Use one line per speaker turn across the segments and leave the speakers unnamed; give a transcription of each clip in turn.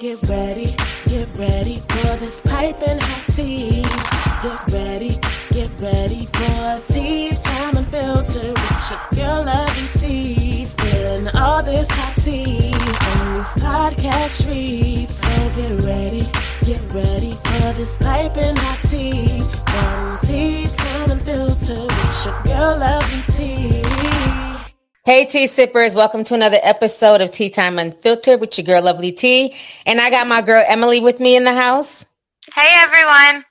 Get ready, get ready for this piping hot tea. Get ready, get ready for tea time unfiltered with your girl loving tea. Spilling all this hot tea on these podcast streets. So get ready, get ready for this piping hot tea. From tea time unfiltered with your girl loving tea.
Hey, tea sippers, welcome to another episode of Tea Time Unfiltered with your girl, Lovely Tea. And I got my girl Emily with me in the house.
Hey, everyone.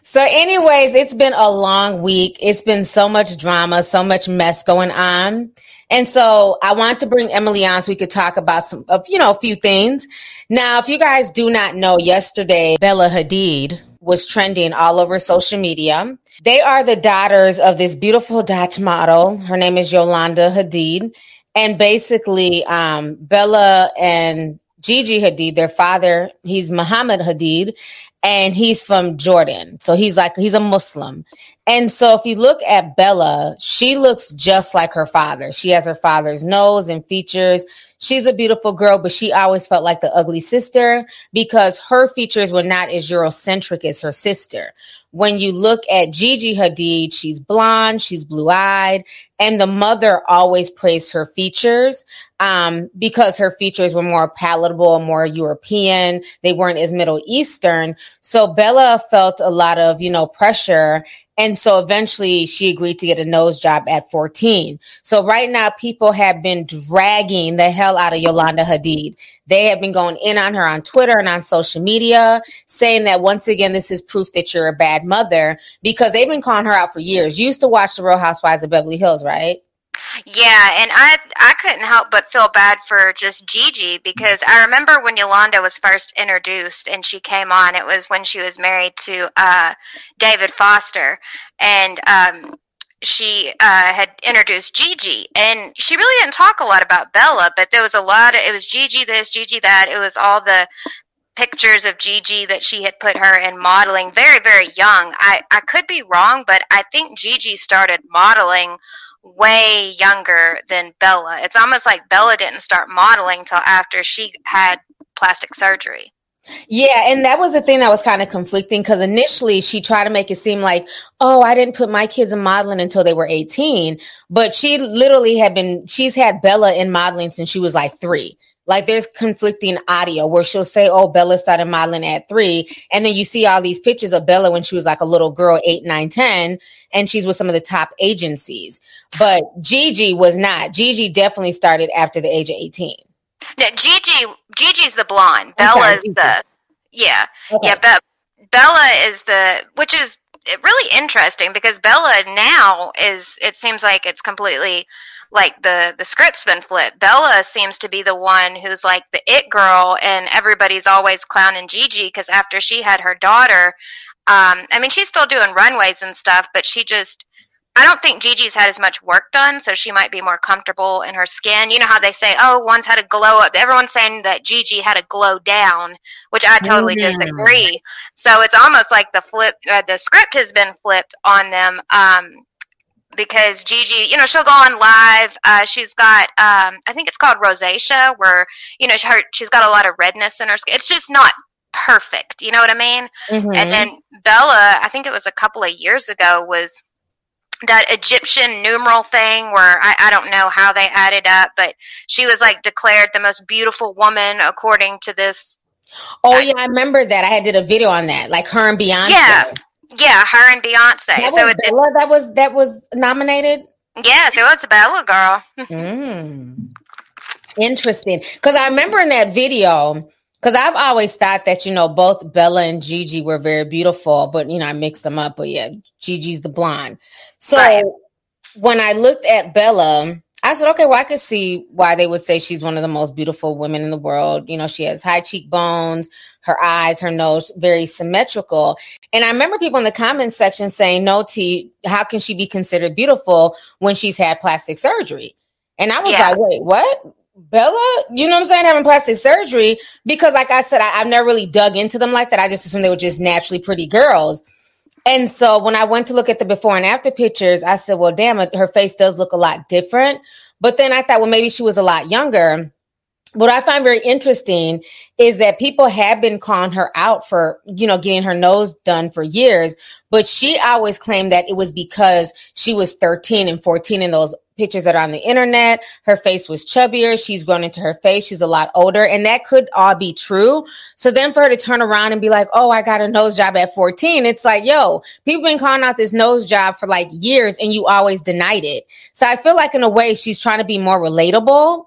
So, anyways, it's been a long week. It's been so much drama, so much mess going on. And so I want to bring Emily on so we could talk about some of, you know, a few things. Now, if you guys do not know, yesterday, Bella Hadid was trending all over social media. They are the daughters of this beautiful Dutch model. Her name is Yolanda Hadid. And basically, um, Bella and Gigi Hadid, their father, he's Mohamed Hadid, and he's from Jordan. So he's like, he's a Muslim. And so if you look at Bella, she looks just like her father. She has her father's nose and features. She's a beautiful girl, but she always felt like the ugly sister because her features were not as Eurocentric as her sister. When you look at Gigi Hadid, she's blonde, she's blue eyed, and the mother always praised her features um, because her features were more palatable, more European. They weren't as Middle Eastern. So Bella felt a lot of, you know, pressure and so eventually she agreed to get a nose job at 14. So right now people have been dragging the hell out of Yolanda Hadid. They have been going in on her on Twitter and on social media saying that once again, this is proof that you're a bad mother because they've been calling her out for years. You used to watch the Real Housewives of Beverly Hills, right?
Yeah, and I I couldn't help but feel bad for just Gigi because I remember when Yolanda was first introduced and she came on. It was when she was married to uh, David Foster, and um, she uh, had introduced Gigi, and she really didn't talk a lot about Bella, but there was a lot of it was Gigi this, Gigi that. It was all the pictures of Gigi that she had put her in modeling very very young. I I could be wrong, but I think Gigi started modeling way younger than Bella. It's almost like Bella didn't start modeling till after she had plastic surgery.
Yeah, and that was the thing that was kind of conflicting because initially she tried to make it seem like, oh, I didn't put my kids in modeling until they were 18. But she literally had been, she's had Bella in modeling since she was like three. Like there's conflicting audio where she'll say, Oh, Bella started modeling at three. And then you see all these pictures of Bella when she was like a little girl, eight, nine, 10, and she's with some of the top agencies. But Gigi was not. Gigi definitely started after the age of 18.
No, Gigi, Gigi's the blonde. Bella's the, yeah. Okay. Yeah. Be- Bella is the, which is really interesting because Bella now is, it seems like it's completely, like the the script's been flipped. Bella seems to be the one who's like the it girl, and everybody's always clowning Gigi because after she had her daughter, um, I mean she's still doing runways and stuff, but she just I don't think Gigi's had as much work done, so she might be more comfortable in her skin. You know how they say, "Oh, one's had a glow up." Everyone's saying that Gigi had a glow down, which I totally mm-hmm. disagree. So it's almost like the flip, uh, the script has been flipped on them. Um, because Gigi, you know, she'll go on live. Uh, she's got, um, I think it's called rosacea, where you know her, she's got a lot of redness in her skin. It's just not perfect. You know what I mean? Mm-hmm. And then Bella, I think it was a couple of years ago, was that Egyptian numeral thing where I, I don't know how they added up, but she was like declared the most beautiful woman according to this.
Oh yeah, I remember that. I had did a video on that, like her and Beyonce.
Yeah, yeah, her and Beyonce.
That so it, Bella that was that was nominated.
Yes, it was Bella girl.
mm. Interesting, because I remember in that video. Because I've always thought that you know both Bella and Gigi were very beautiful, but you know I mixed them up. But yeah, Gigi's the blonde. So right. when I looked at Bella, I said, okay, well, I could see why they would say she's one of the most beautiful women in the world. You know, she has high cheekbones, her eyes, her nose, very symmetrical. And I remember people in the comments section saying, no, T, how can she be considered beautiful when she's had plastic surgery? And I was yeah. like, wait, what? Bella, you know what I'm saying, having plastic surgery? Because, like I said, I, have never really dug into them like that. I just assumed they were just naturally pretty girls. And so when I went to look at the before and after pictures, I said, well, damn her face does look a lot different. But then I thought, well, maybe she was a lot younger. What I find very interesting is that people have been calling her out for, you know, getting her nose done for years, but she always claimed that it was because she was 13 and 14 in those pictures that are on the internet. Her face was chubbier. She's grown into her face. She's a lot older. And that could all be true. So then for her to turn around and be like, oh, I got a nose job at 14, it's like, yo, people been calling out this nose job for like years and you always denied it. So I feel like in a way she's trying to be more relatable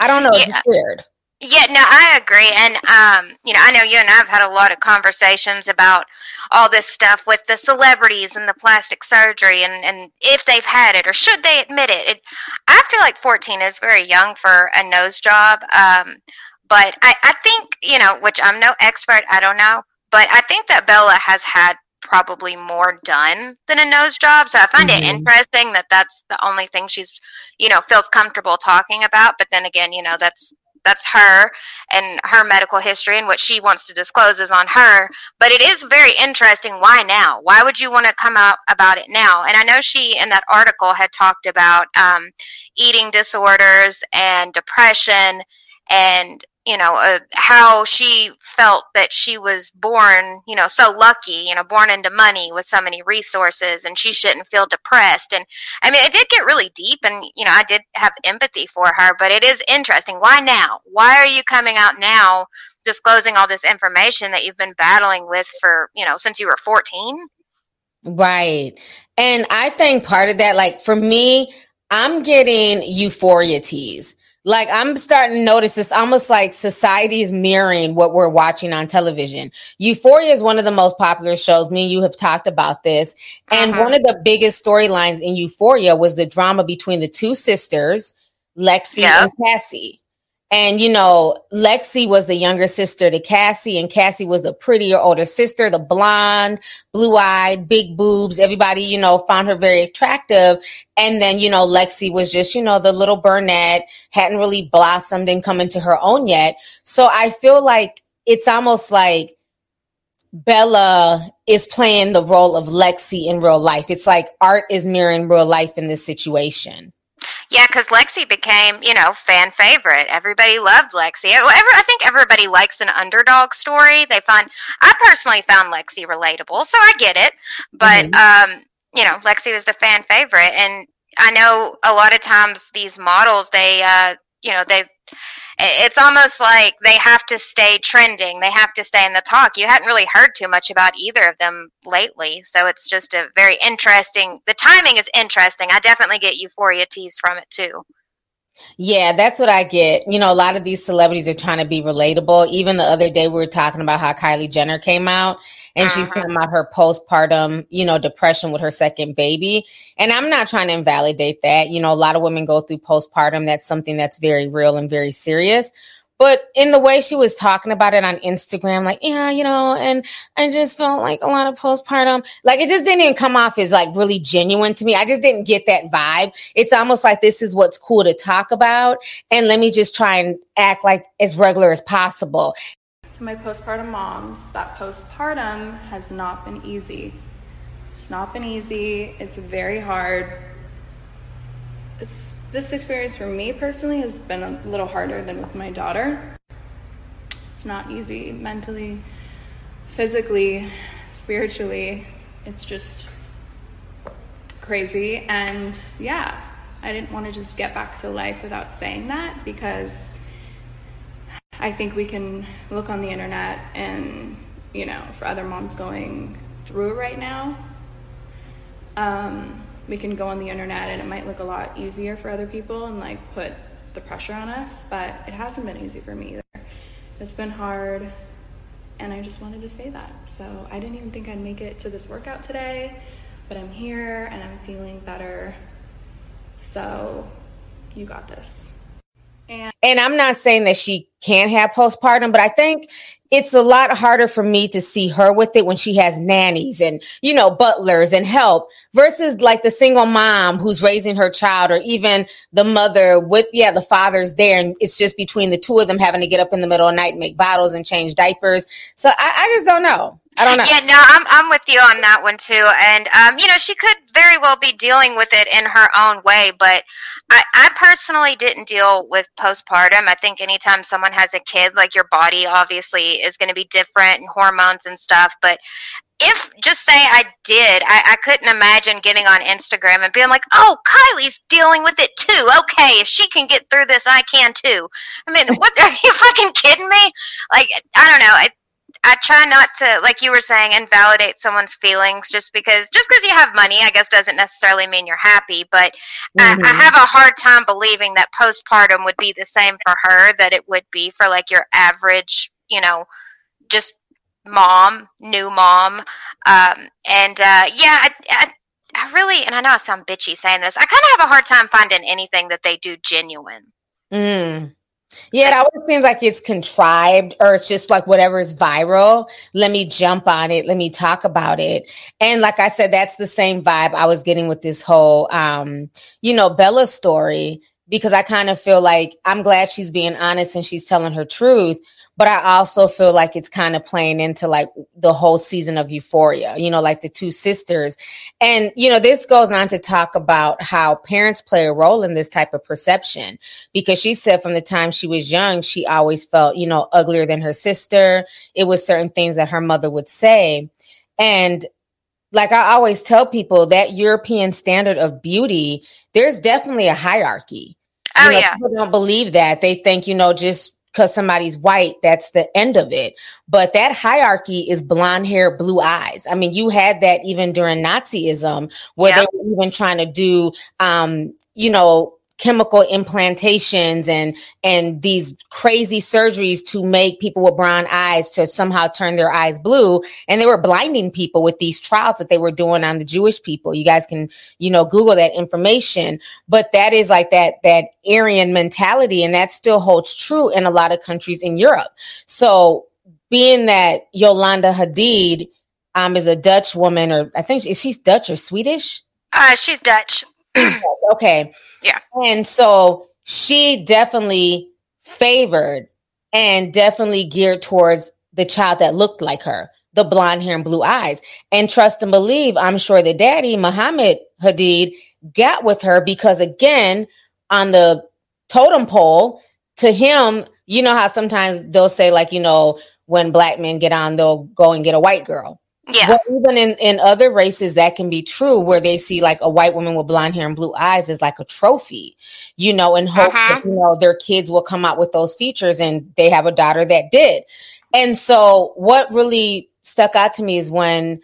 I don't know. Yeah. It's weird.
Yeah, no, I agree. And, um, you know, I know you and I have had a lot of conversations about all this stuff with the celebrities and the plastic surgery and, and if they've had it or should they admit it. it I feel like 14 is very young for a nose job. Um, but I, I think, you know, which I'm no expert, I don't know, but I think that Bella has had probably more done than a nose job. So I find mm-hmm. it interesting that that's the only thing she's, you know, feels comfortable talking about. But then again, you know, that's that's her and her medical history and what she wants to disclose is on her but it is very interesting why now why would you want to come out about it now and i know she in that article had talked about um, eating disorders and depression and you know uh, how she felt that she was born you know so lucky you know born into money with so many resources and she shouldn't feel depressed. And i mean it did get really deep and you know i did have empathy for her but it is interesting. Why now? Why are you coming out now disclosing all this information that you've been battling with for you know since you were 14
right. And i think part of that like for me i'm getting euphoria tease like I'm starting to notice this almost like society is mirroring what we're watching on television. Euphoria is one of the most popular shows. Me and you have talked about this. And uh-huh. one of the biggest storylines in Euphoria was the drama between the two sisters, Lexi and Cassie. And, you know, Lexi was the younger sister to Cassie, and Cassie was the prettier older sister, the blonde, blue eyed, big boobs. Everybody, you know, found her very attractive. And then, you know, Lexi was just, you know, the little brunette, hadn't really blossomed and come into her own yet. So I feel like it's almost like Bella is playing the role of Lexi in real life. It's like art is mirroring real life in this situation.
Yeah, because Lexi became, you know, fan favorite. Everybody loved Lexi. I think everybody likes an underdog story. They find, I personally found Lexi relatable, so I get it. But, mm-hmm. um, you know, Lexi was the fan favorite, and I know a lot of times these models, they, uh, you know, they it's almost like they have to stay trending. They have to stay in the talk. You hadn't really heard too much about either of them lately. So it's just a very interesting. The timing is interesting. I definitely get euphoria tease from it too.
Yeah, that's what I get. You know, a lot of these celebrities are trying to be relatable. Even the other day, we were talking about how Kylie Jenner came out and uh-huh. she's talking about her postpartum, you know, depression with her second baby. And I'm not trying to invalidate that. You know, a lot of women go through postpartum. That's something that's very real and very serious. But in the way she was talking about it on Instagram, like, yeah, you know, and I just felt like a lot of postpartum, like it just didn't even come off as like really genuine to me. I just didn't get that vibe. It's almost like this is what's cool to talk about. And let me just try and act like as regular as possible.
To my postpartum moms, that postpartum has not been easy. It's not been easy. It's very hard. It's this experience for me personally has been a little harder than with my daughter. It's not easy mentally, physically, spiritually. It's just crazy. And yeah, I didn't want to just get back to life without saying that because I think we can look on the internet and, you know, for other moms going through it right now. Um, we can go on the internet and it might look a lot easier for other people and like put the pressure on us, but it hasn't been easy for me either. It's been hard, and I just wanted to say that. So I didn't even think I'd make it to this workout today, but I'm here and I'm feeling better. So you got this.
And, and I'm not saying that she can't have postpartum, but I think it's a lot harder for me to see her with it when she has nannies and, you know, butlers and help versus like the single mom who's raising her child or even the mother with, yeah, the father's there. And it's just between the two of them having to get up in the middle of the night and make bottles and change diapers. So I, I just don't know. I don't know.
Yeah, no, I'm I'm with you on that one too. And um, you know, she could very well be dealing with it in her own way, but I, I personally didn't deal with postpartum. I think anytime someone has a kid, like your body obviously is going to be different and hormones and stuff. But if just say I did, I, I couldn't imagine getting on Instagram and being like, "Oh, Kylie's dealing with it too. Okay, if she can get through this, I can too." I mean, what are you fucking kidding me? Like, I don't know. I, I try not to, like you were saying, invalidate someone's feelings just because just because you have money, I guess, doesn't necessarily mean you're happy. But mm-hmm. I, I, mm-hmm. have a hard time believing that postpartum would be the same for her that it would be for like your average, you know, just mom, new mom. Um, and uh, yeah, I, I, I, really, and I know I sound bitchy saying this, I kind of have a hard time finding anything that they do genuine.
Mm. Yeah, it always seems like it's contrived or it's just like whatever is viral. Let me jump on it. Let me talk about it. And like I said, that's the same vibe I was getting with this whole, um, you know, Bella story because I kind of feel like I'm glad she's being honest and she's telling her truth but I also feel like it's kind of playing into like the whole season of Euphoria, you know, like the two sisters. And, you know, this goes on to talk about how parents play a role in this type of perception because she said from the time she was young, she always felt, you know, uglier than her sister. It was certain things that her mother would say. And like I always tell people that European standard of beauty, there's definitely a hierarchy.
Oh, you know, yeah.
People don't believe that. They think, you know, just because somebody's white, that's the end of it. But that hierarchy is blonde hair, blue eyes. I mean, you had that even during Nazism, where yep. they were even trying to do, um, you know, chemical implantations and and these crazy surgeries to make people with brown eyes to somehow turn their eyes blue. And they were blinding people with these trials that they were doing on the Jewish people. You guys can you know google that information. But that is like that that Aryan mentality and that still holds true in a lot of countries in Europe. So being that Yolanda Hadid um is a Dutch woman or I think she's Dutch or Swedish?
Uh she's Dutch
okay.
Yeah.
And so she definitely favored and definitely geared towards the child that looked like her, the blonde hair and blue eyes. And trust and believe, I'm sure the daddy, Mohamed Hadid, got with her because, again, on the totem pole, to him, you know how sometimes they'll say, like, you know, when black men get on, they'll go and get a white girl.
Yeah. But
even in, in other races, that can be true where they see like a white woman with blonde hair and blue eyes is like a trophy, you know, and hope uh-huh. that, you know, their kids will come out with those features and they have a daughter that did. And so what really stuck out to me is when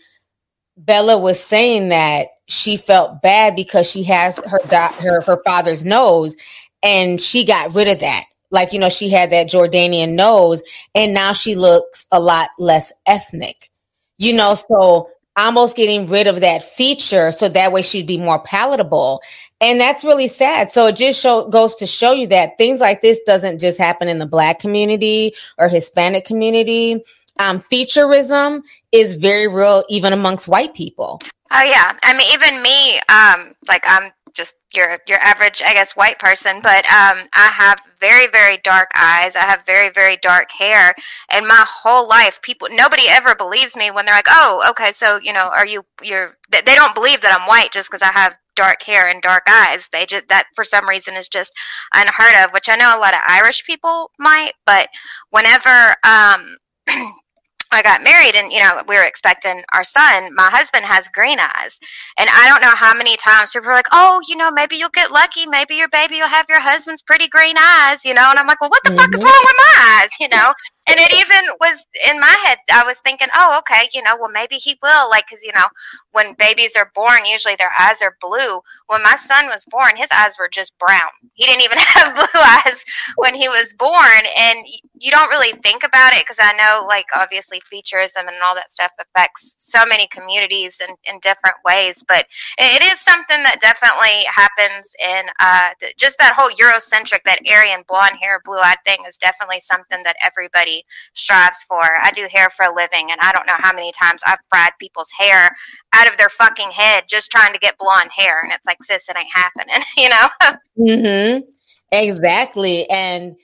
Bella was saying that she felt bad because she has her her her father's nose and she got rid of that like you know she had that Jordanian nose and now she looks a lot less ethnic you know, so almost getting rid of that feature so that way she'd be more palatable. And that's really sad. So it just show, goes to show you that things like this doesn't just happen in the black community or Hispanic community. Um, featureism is very real even amongst white people.
Oh yeah. I mean even me, um, like I'm just your your average, I guess, white person. But um, I have very very dark eyes. I have very very dark hair, and my whole life, people nobody ever believes me when they're like, "Oh, okay, so you know, are you you're?" They don't believe that I'm white just because I have dark hair and dark eyes. They just that for some reason is just unheard of. Which I know a lot of Irish people might, but whenever um, I got married and you know we were expecting our son. My husband has green eyes, and I don't know how many times people are like, "Oh, you know, maybe you'll get lucky. Maybe your baby will have your husband's pretty green eyes." You know, and I'm like, "Well, what the mm-hmm. fuck is wrong with my eyes?" You know, and it even was in my head i was thinking oh okay you know well maybe he will like because you know when babies are born usually their eyes are blue. When my son was born his eyes were just brown. He didn't even have blue eyes when he was born. And you don't really think about it because i know like obviously featureism and all that stuff affects so many communities in, in different ways. But it is something that definitely happens in uh, just that whole eurocentric that aryan blonde hair blue eyed thing is definitely something that everybody strives for. I do hair for a living, and I don't know how many times I've fried people's hair out of their fucking head just trying to get blonde hair. And it's like, sis, it ain't happening, you know?
mm-hmm. Exactly. And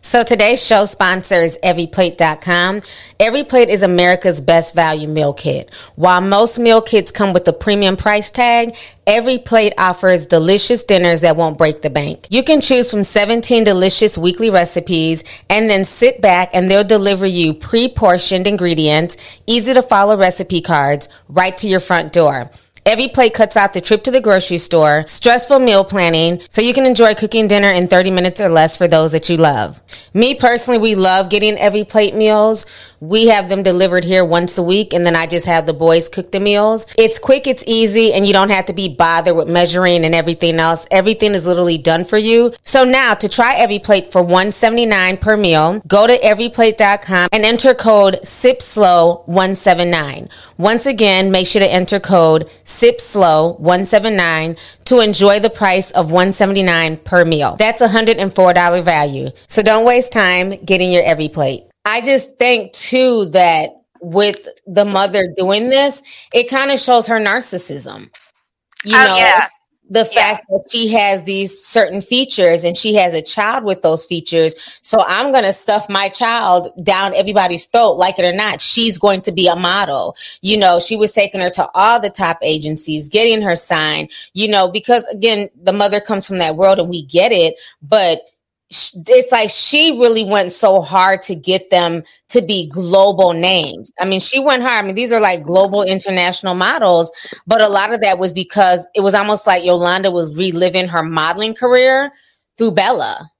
So today's show sponsor is everyplate.com. Everyplate is America's best value meal kit. While most meal kits come with a premium price tag, Everyplate offers delicious dinners that won't break the bank. You can choose from 17 delicious weekly recipes and then sit back and they'll deliver you pre-portioned ingredients, easy to follow recipe cards right to your front door. Everyplate cuts out the trip to the grocery store, stressful meal planning, so you can enjoy cooking dinner in 30 minutes or less for those that you love. Me personally, we love getting Everyplate meals. We have them delivered here once a week, and then I just have the boys cook the meals. It's quick, it's easy, and you don't have to be bothered with measuring and everything else. Everything is literally done for you. So now to try Everyplate for 179 per meal, go to everyplate.com and enter code SIPSLOW179. Once again, make sure to enter code SIPSLOW179 to enjoy the price of 179 per meal. That's $104 value. So don't waste time getting your Everyplate. I just think too that with the mother doing this, it kind of shows her narcissism.
You oh, know, yeah.
the fact yeah. that she has these certain features and she has a child with those features. So I'm going to stuff my child down everybody's throat, like it or not. She's going to be a model. You know, she was taking her to all the top agencies, getting her signed, you know, because again, the mother comes from that world and we get it, but it's like she really went so hard to get them to be global names. I mean, she went hard. I mean, these are like global international models, but a lot of that was because it was almost like Yolanda was reliving her modeling career through Bella.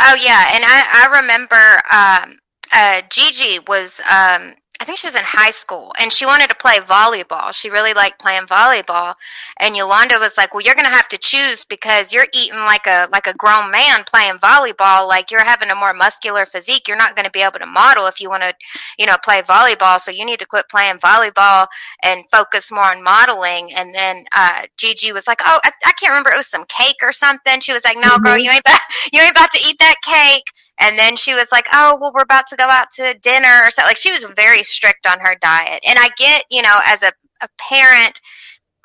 Oh yeah, and I I remember um, uh, Gigi was um, I think she was in high school and she wanted to play volleyball. She really liked playing volleyball. And Yolanda was like, "Well, you're going to have to choose because you're eating like a like a grown man playing volleyball. Like you're having a more muscular physique. You're not going to be able to model if you want to, you know, play volleyball. So you need to quit playing volleyball and focus more on modeling." And then uh, Gigi was like, "Oh, I, I, can't remember. It was some cake or something." She was like, "No, girl, mm-hmm. you ain't about, you ain't about to eat that cake." And then she was like, "Oh, well, we're about to go out to dinner," or so. Like she was very strict on her diet. And I get, you know, as a, a parent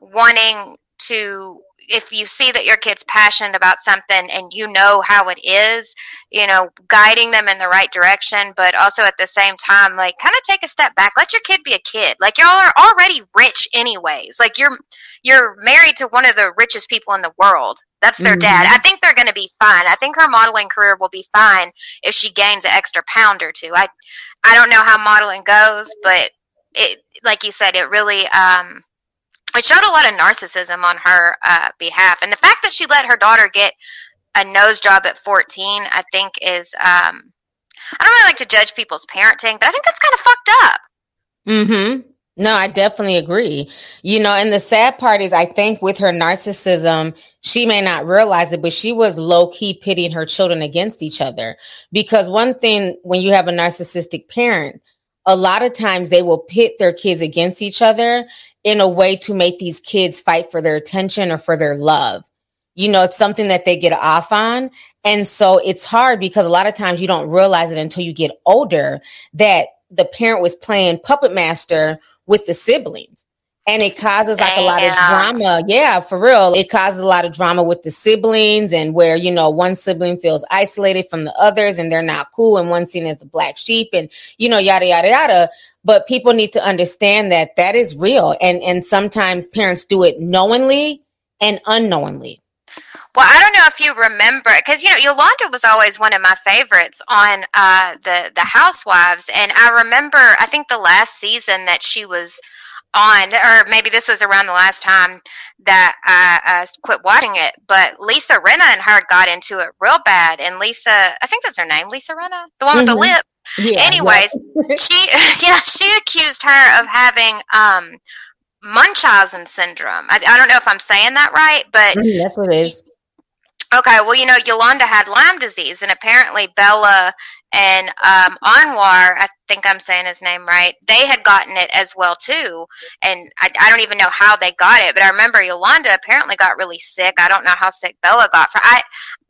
wanting to if you see that your kid's passionate about something and you know how it is, you know, guiding them in the right direction, but also at the same time, like kind of take a step back. Let your kid be a kid. Like y'all are already rich anyways. Like you're you're married to one of the richest people in the world. That's their mm-hmm. dad. I think they're gonna be fine. I think her modeling career will be fine if she gains an extra pound or two. I I don't know how modeling goes, but it like you said, it really um it showed a lot of narcissism on her uh, behalf. And the fact that she let her daughter get a nose job at 14, I think is, um, I don't really like to judge people's parenting, but I think that's kind of fucked up.
Mm-hmm. No, I definitely agree. You know, and the sad part is, I think with her narcissism, she may not realize it, but she was low key pitting her children against each other. Because one thing, when you have a narcissistic parent, a lot of times they will pit their kids against each other in a way to make these kids fight for their attention or for their love. You know, it's something that they get off on. And so it's hard because a lot of times you don't realize it until you get older that the parent was playing puppet master with the siblings. And it causes like a lot of drama. Yeah, for real. It causes a lot of drama with the siblings and where, you know, one sibling feels isolated from the others and they're not cool and one seen as the black sheep and, you know, yada, yada, yada but people need to understand that that is real and and sometimes parents do it knowingly and unknowingly
well i don't know if you remember because you know yolanda was always one of my favorites on uh, the the housewives and i remember i think the last season that she was on or maybe this was around the last time that i uh, quit watching it but lisa rinna and her got into it real bad and lisa i think that's her name lisa rinna the one mm-hmm. with the mm-hmm. lip yeah, Anyways, yeah. she yeah she accused her of having um, Munchausen syndrome. I, I, don't know if I'm saying that right, but
mm, that's what it is.
Okay, well, you know, Yolanda had Lyme disease, and apparently Bella and um, Anwar, I think I'm saying his name right, they had gotten it as well too. And I, I, don't even know how they got it, but I remember Yolanda apparently got really sick. I don't know how sick Bella got. For I,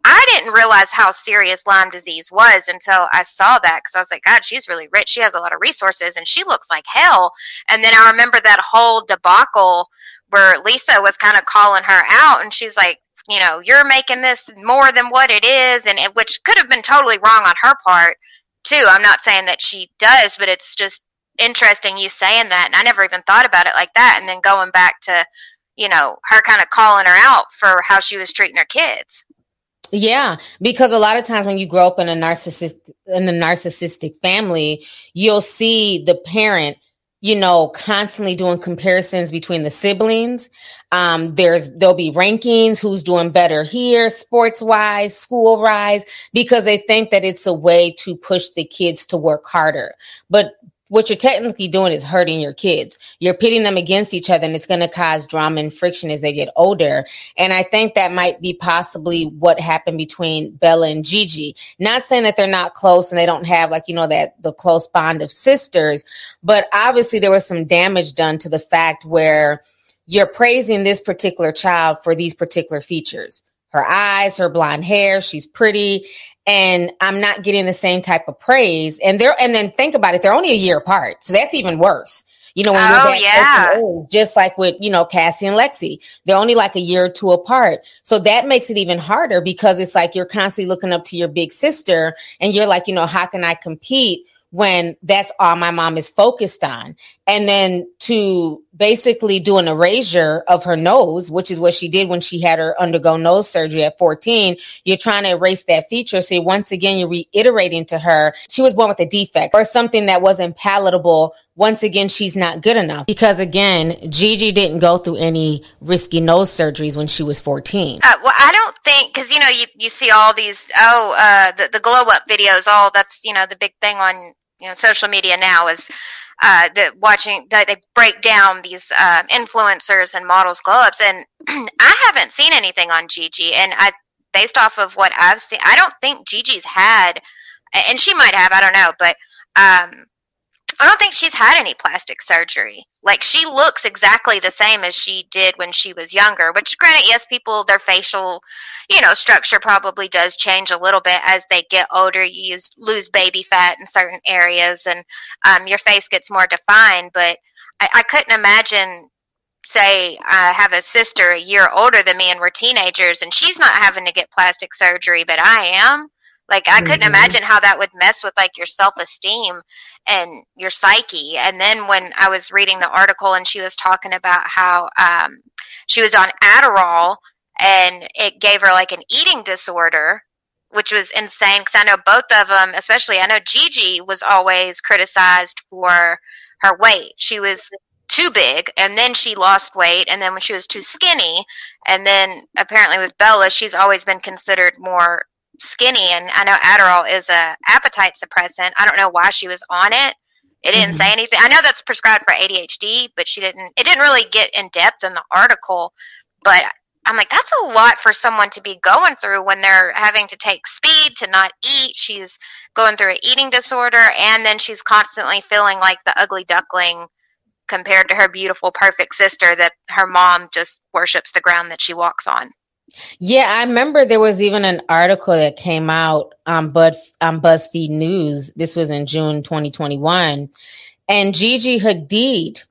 I didn't realize how serious Lyme disease was until I saw that because I was like, God, she's really rich. She has a lot of resources, and she looks like hell. And then I remember that whole debacle where Lisa was kind of calling her out, and she's like you know, you're making this more than what it is, and it, which could have been totally wrong on her part too. I'm not saying that she does, but it's just interesting you saying that, and I never even thought about it like that. And then going back to, you know, her kind of calling her out for how she was treating her kids.
Yeah, because a lot of times when you grow up in a narcissist in a narcissistic family, you'll see the parent you know, constantly doing comparisons between the siblings. Um, there's there'll be rankings, who's doing better here, sports wise, school wise, because they think that it's a way to push the kids to work harder. But what you're technically doing is hurting your kids. You're pitting them against each other and it's going to cause drama and friction as they get older. And I think that might be possibly what happened between Bella and Gigi. Not saying that they're not close and they don't have like, you know, that the close bond of sisters, but obviously there was some damage done to the fact where you're praising this particular child for these particular features her eyes, her blonde hair, she's pretty and I'm not getting the same type of praise. And they're and then think about it, they're only a year apart. So that's even worse. You know, when
oh, you're yeah.
Old, just like with, you know, Cassie and Lexi, they're only like a year or two apart. So that makes it even harder because it's like you're constantly looking up to your big sister and you're like, you know, how can I compete when that's all my mom is focused on. And then to basically do an erasure of her nose, which is what she did when she had her undergo nose surgery at 14, you're trying to erase that feature. So once again, you're reiterating to her she was born with a defect or something that wasn't palatable. Once again, she's not good enough because again, Gigi didn't go through any risky nose surgeries when she was 14.
Uh, well, I don't think because you know you, you see all these oh uh, the the glow up videos all that's you know the big thing on you know social media now is uh, the watching that they break down these uh, influencers and models glow ups, and I haven't seen anything on Gigi, and I based off of what I've seen, I don't think Gigi's had, and she might have, I don't know, but um, I don't think she's had any plastic surgery. Like she looks exactly the same as she did when she was younger. Which, granted, yes, people their facial, you know, structure probably does change a little bit as they get older. You use, lose baby fat in certain areas, and um, your face gets more defined. But I, I couldn't imagine say I have a sister a year older than me and we're teenagers and she's not having to get plastic surgery but I am like I couldn't mm-hmm. imagine how that would mess with like your self-esteem and your psyche. And then when I was reading the article and she was talking about how um, she was on Adderall and it gave her like an eating disorder, which was insane because I know both of them, especially I know Gigi was always criticized for her weight. She was too big and then she lost weight and then when she was too skinny and then apparently with Bella she's always been considered more skinny and I know Adderall is a appetite suppressant. I don't know why she was on it. It didn't mm-hmm. say anything. I know that's prescribed for ADHD, but she didn't it didn't really get in depth in the article, but I'm like that's a lot for someone to be going through when they're having to take speed to not eat. She's going through an eating disorder and then she's constantly feeling like the ugly duckling compared to her beautiful perfect sister that her mom just worships the ground that she walks on.
Yeah, I remember there was even an article that came out on Bud on BuzzFeed News. This was in June 2021, and Gigi Hadid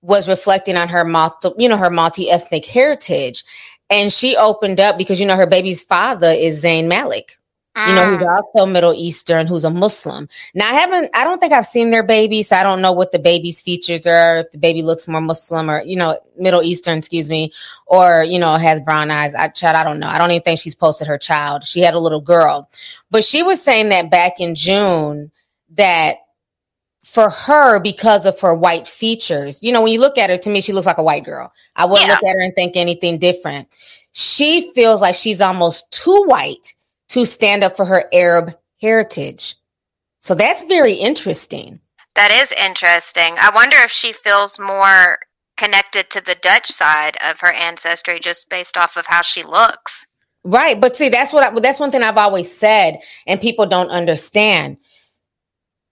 was reflecting on her multi, you know, her multi-ethnic heritage, and she opened up because you know her baby's father is Zayn Malik, you know, who's mm. also Middle Eastern, who's a Muslim. Now, I haven't, I don't think I've seen their baby, so I don't know what the baby's features are. If the baby looks more Muslim or, you know, Middle Eastern, excuse me, or, you know, has brown eyes. I, child, I don't know. I don't even think she's posted her child. She had a little girl, but she was saying that back in June that for her, because of her white features, you know, when you look at her, to me, she looks like a white girl. I wouldn't yeah. look at her and think anything different. She feels like she's almost too white to stand up for her Arab heritage. So that's very interesting.
That is interesting. I wonder if she feels more connected to the Dutch side of her ancestry just based off of how she looks.
Right, but see that's what I, that's one thing I've always said and people don't understand.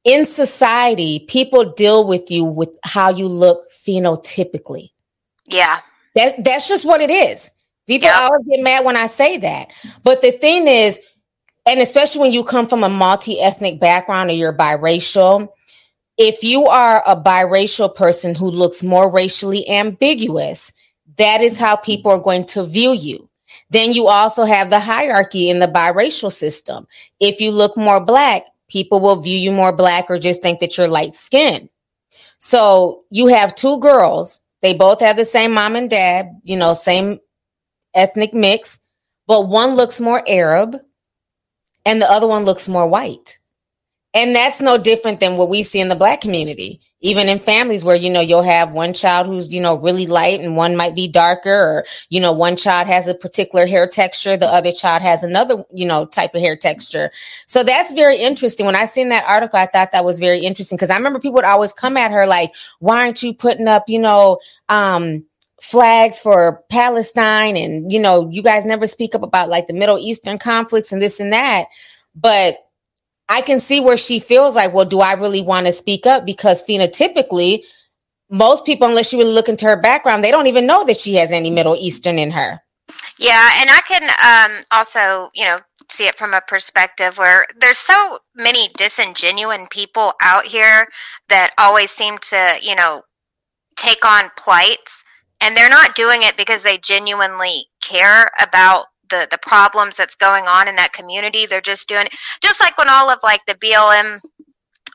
In society, people deal with you with how you look phenotypically.
Yeah.
That that's just what it is. People always get mad when I say that. But the thing is, and especially when you come from a multi-ethnic background or you're biracial, if you are a biracial person who looks more racially ambiguous, that is how people are going to view you. Then you also have the hierarchy in the biracial system. If you look more black, people will view you more black or just think that you're light skinned. So you have two girls. They both have the same mom and dad, you know, same ethnic mix, but one looks more Arab and the other one looks more white. And that's no different than what we see in the black community even in families where you know you'll have one child who's you know really light and one might be darker or you know one child has a particular hair texture the other child has another you know type of hair texture so that's very interesting when i seen that article i thought that was very interesting because i remember people would always come at her like why aren't you putting up you know um flags for Palestine and you know you guys never speak up about like the Middle Eastern conflicts and this and that but I can see where she feels like, well, do I really want to speak up? Because phenotypically, most people, unless you really look into her background, they don't even know that she has any Middle Eastern in her.
Yeah, and I can um, also, you know, see it from a perspective where there's so many disingenuous people out here that always seem to, you know, take on plights, and they're not doing it because they genuinely care about the the problems that's going on in that community. They're just doing it just like when all of like the BLM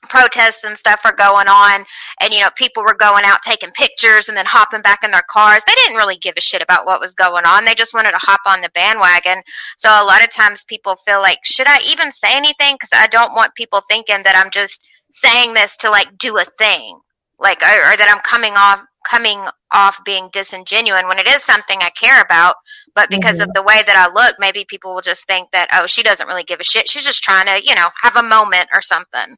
protests and stuff are going on and you know people were going out taking pictures and then hopping back in their cars they didn't really give a shit about what was going on. They just wanted to hop on the bandwagon. So a lot of times people feel like should i even say anything? Because i don't want people thinking that i'm just saying this to like do a thing. Like or, or that i'm coming off coming off being disingenuous when it is something I care about. But because mm-hmm. of the way that I look, maybe people will just think that, oh, she doesn't really give a shit. She's just trying to, you know, have a moment or something.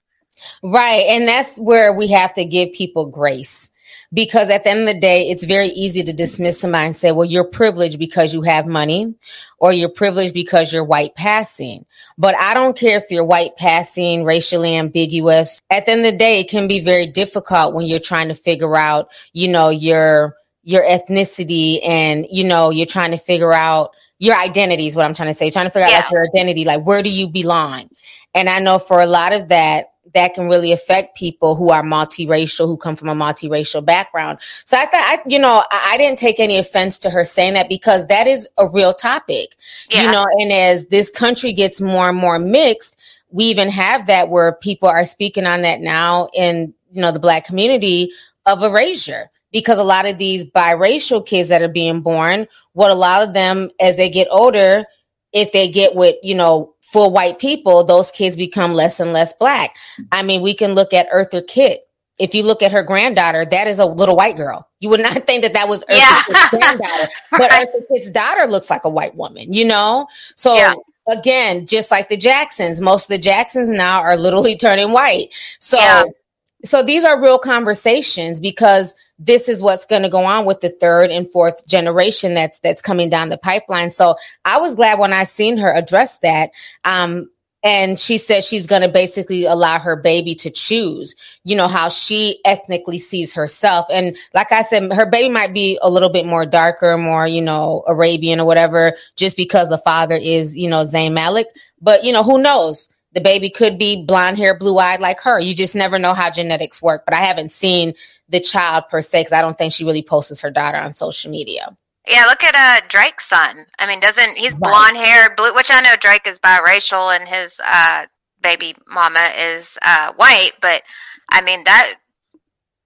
Right. And that's where we have to give people grace because at the end of the day, it's very easy to dismiss somebody and say, well, you're privileged because you have money or you're privileged because you're white passing. But I don't care if you're white passing, racially ambiguous. At the end of the day, it can be very difficult when you're trying to figure out, you know, your your ethnicity and you know, you're trying to figure out your identity is what I'm trying to say. Trying to figure yeah. out like your identity, like where do you belong? And I know for a lot of that, that can really affect people who are multiracial, who come from a multiracial background. So I thought, I, you know, I, I, didn't take any offense to her saying that because that is a real topic, yeah. you know, and as this country gets more and more mixed, we even have that where people are speaking on that now in, you know, the black community of erasure because a lot of these biracial kids that are being born, what a lot of them as they get older, if they get with, you know, for white people, those kids become less and less black. I mean, we can look at Eartha Kitt. If you look at her granddaughter, that is a little white girl. You would not think that that was Eartha yeah. Kitt's granddaughter, but Eartha Kitt's daughter looks like a white woman, you know? So yeah. again, just like the Jacksons, most of the Jacksons now are literally turning white. So, yeah. so these are real conversations because – this is what's going to go on with the third and fourth generation that's that's coming down the pipeline. So I was glad when I seen her address that. Um, and she said she's going to basically allow her baby to choose you know how she ethnically sees herself and like i said her baby might be a little bit more darker more you know arabian or whatever just because the father is you know zayn malik but you know who knows the baby could be blonde hair blue eyed like her you just never know how genetics work but i haven't seen the child per se, because I don't think she really posts her daughter on social media.
Yeah, look at uh, Drake's son. I mean, doesn't he's right. blonde hair, blue? Which I know Drake is biracial, and his uh, baby mama is uh, white. But I mean that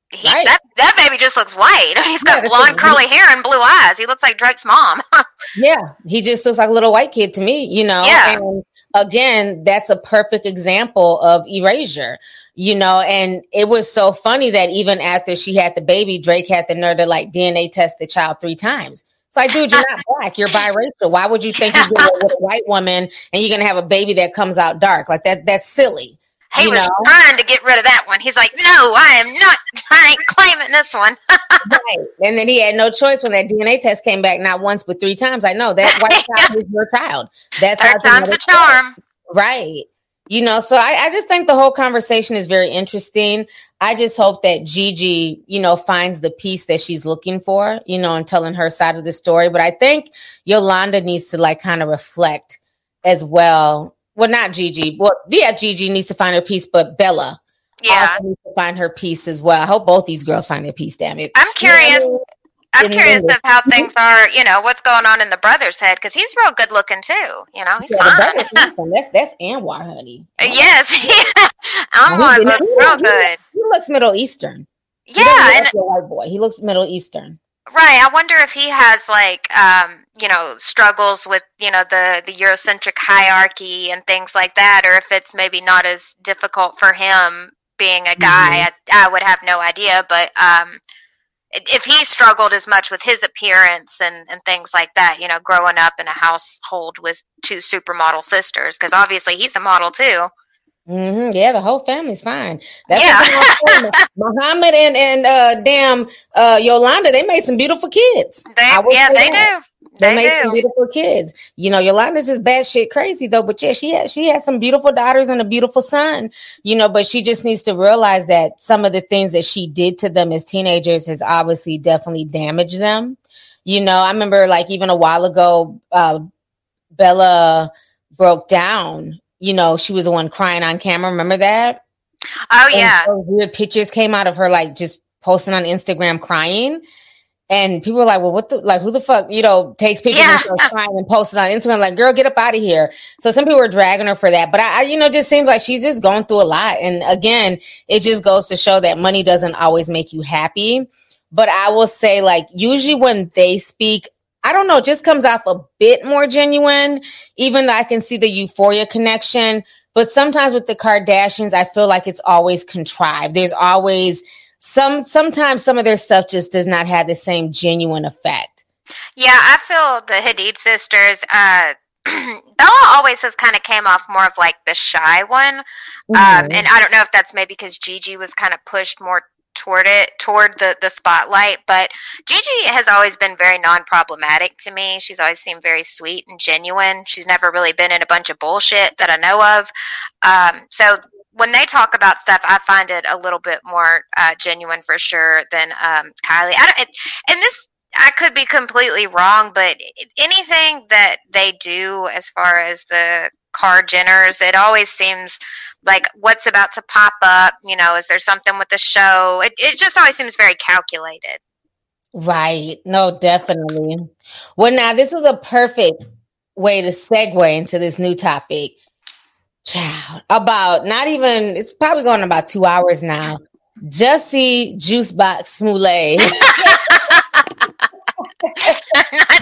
he, right. that that baby just looks white. He's got yeah, blonde curly hair and blue eyes. He looks like Drake's mom.
yeah, he just looks like a little white kid to me. You know. Yeah. And again, that's a perfect example of erasure you know, and it was so funny that even after she had the baby, Drake had the nerve to like DNA test the child three times. It's like, dude, you're not black, you're biracial. Why would you think you're with a white woman and you're gonna have a baby that comes out dark? Like that, that's silly.
He was know? trying to get rid of that one. He's like, no, I am not. I ain't claiming this one.
right. And then he had no choice when that DNA test came back, not once but three times. I know that white child is your child. That's
Third time's a charm.
Right you know so I, I, just think the whole conversation is very interesting i just hope that gigi you know finds the peace that she's looking for you know and telling her side of the story but i think yolanda needs to like kind of reflect as well well not gigi well yeah gigi needs to find her peace but bella
yeah
needs to find her peace as well i hope both these girls find their peace damn it
i'm curious you know I'm curious of how mm-hmm. things are. You know, what's going on in the brother's head because he's real good looking too. You know, he's yeah,
fine. that's that's Anwar, honey.
yes, yeah. Anwar looks real good.
He looks Middle Eastern.
Yeah, and
white boy. He looks Middle Eastern.
Right. I wonder if he has like um, you know, struggles with, you know, the the Eurocentric hierarchy and things like that or if it's maybe not as difficult for him being a guy. Mm-hmm. I, I, would have no idea, but um if he struggled as much with his appearance and, and things like that, you know, growing up in a household with two supermodel sisters, because obviously he's a model too.
Mm-hmm. Yeah, the whole family's fine. That's yeah. Mohamed and and uh, damn uh, Yolanda, they made some beautiful kids.
They, yeah, they do.
They, they made do. some beautiful kids. You know, Yolanda's just bad shit crazy though. But yeah, she has she has some beautiful daughters and a beautiful son. You know, but she just needs to realize that some of the things that she did to them as teenagers has obviously definitely damaged them. You know, I remember like even a while ago, uh, Bella broke down you know, she was the one crying on camera. Remember that?
Oh yeah.
weird pictures came out of her like just posting on Instagram crying. And people were like, well, what the, like, who the fuck, you know, takes pictures yeah. and crying and posts on Instagram, like, girl, get up out of here. So some people were dragging her for that. But I, I, you know, just seems like she's just going through a lot. And again, it just goes to show that money doesn't always make you happy. But I will say, like, usually when they speak, I don't know, just comes off a bit more genuine, even though I can see the euphoria connection. But sometimes with the Kardashians, I feel like it's always contrived. There's always some, sometimes some of their stuff just does not have the same genuine effect.
Yeah, I feel the Hadid sisters, uh, Bella always has kind of came off more of like the shy one. Um, mm-hmm. Um, and I don't know if that's maybe because Gigi was kind of pushed more toward it toward the the spotlight but gigi has always been very non-problematic to me. She's always seemed very sweet and genuine. She's never really been in a bunch of bullshit that i know of. Um, so when they talk about stuff i find it a little bit more uh, genuine for sure than um, kylie. I don't, and this I could be completely wrong, but anything that they do as far as the car Jenners, it always seems like what's about to pop up. You know, is there something with the show? It, it just always seems very calculated.
Right. No, definitely. Well, now this is a perfect way to segue into this new topic. Child, about not even, it's probably going about two hours now. Jussie Juicebox Smollett.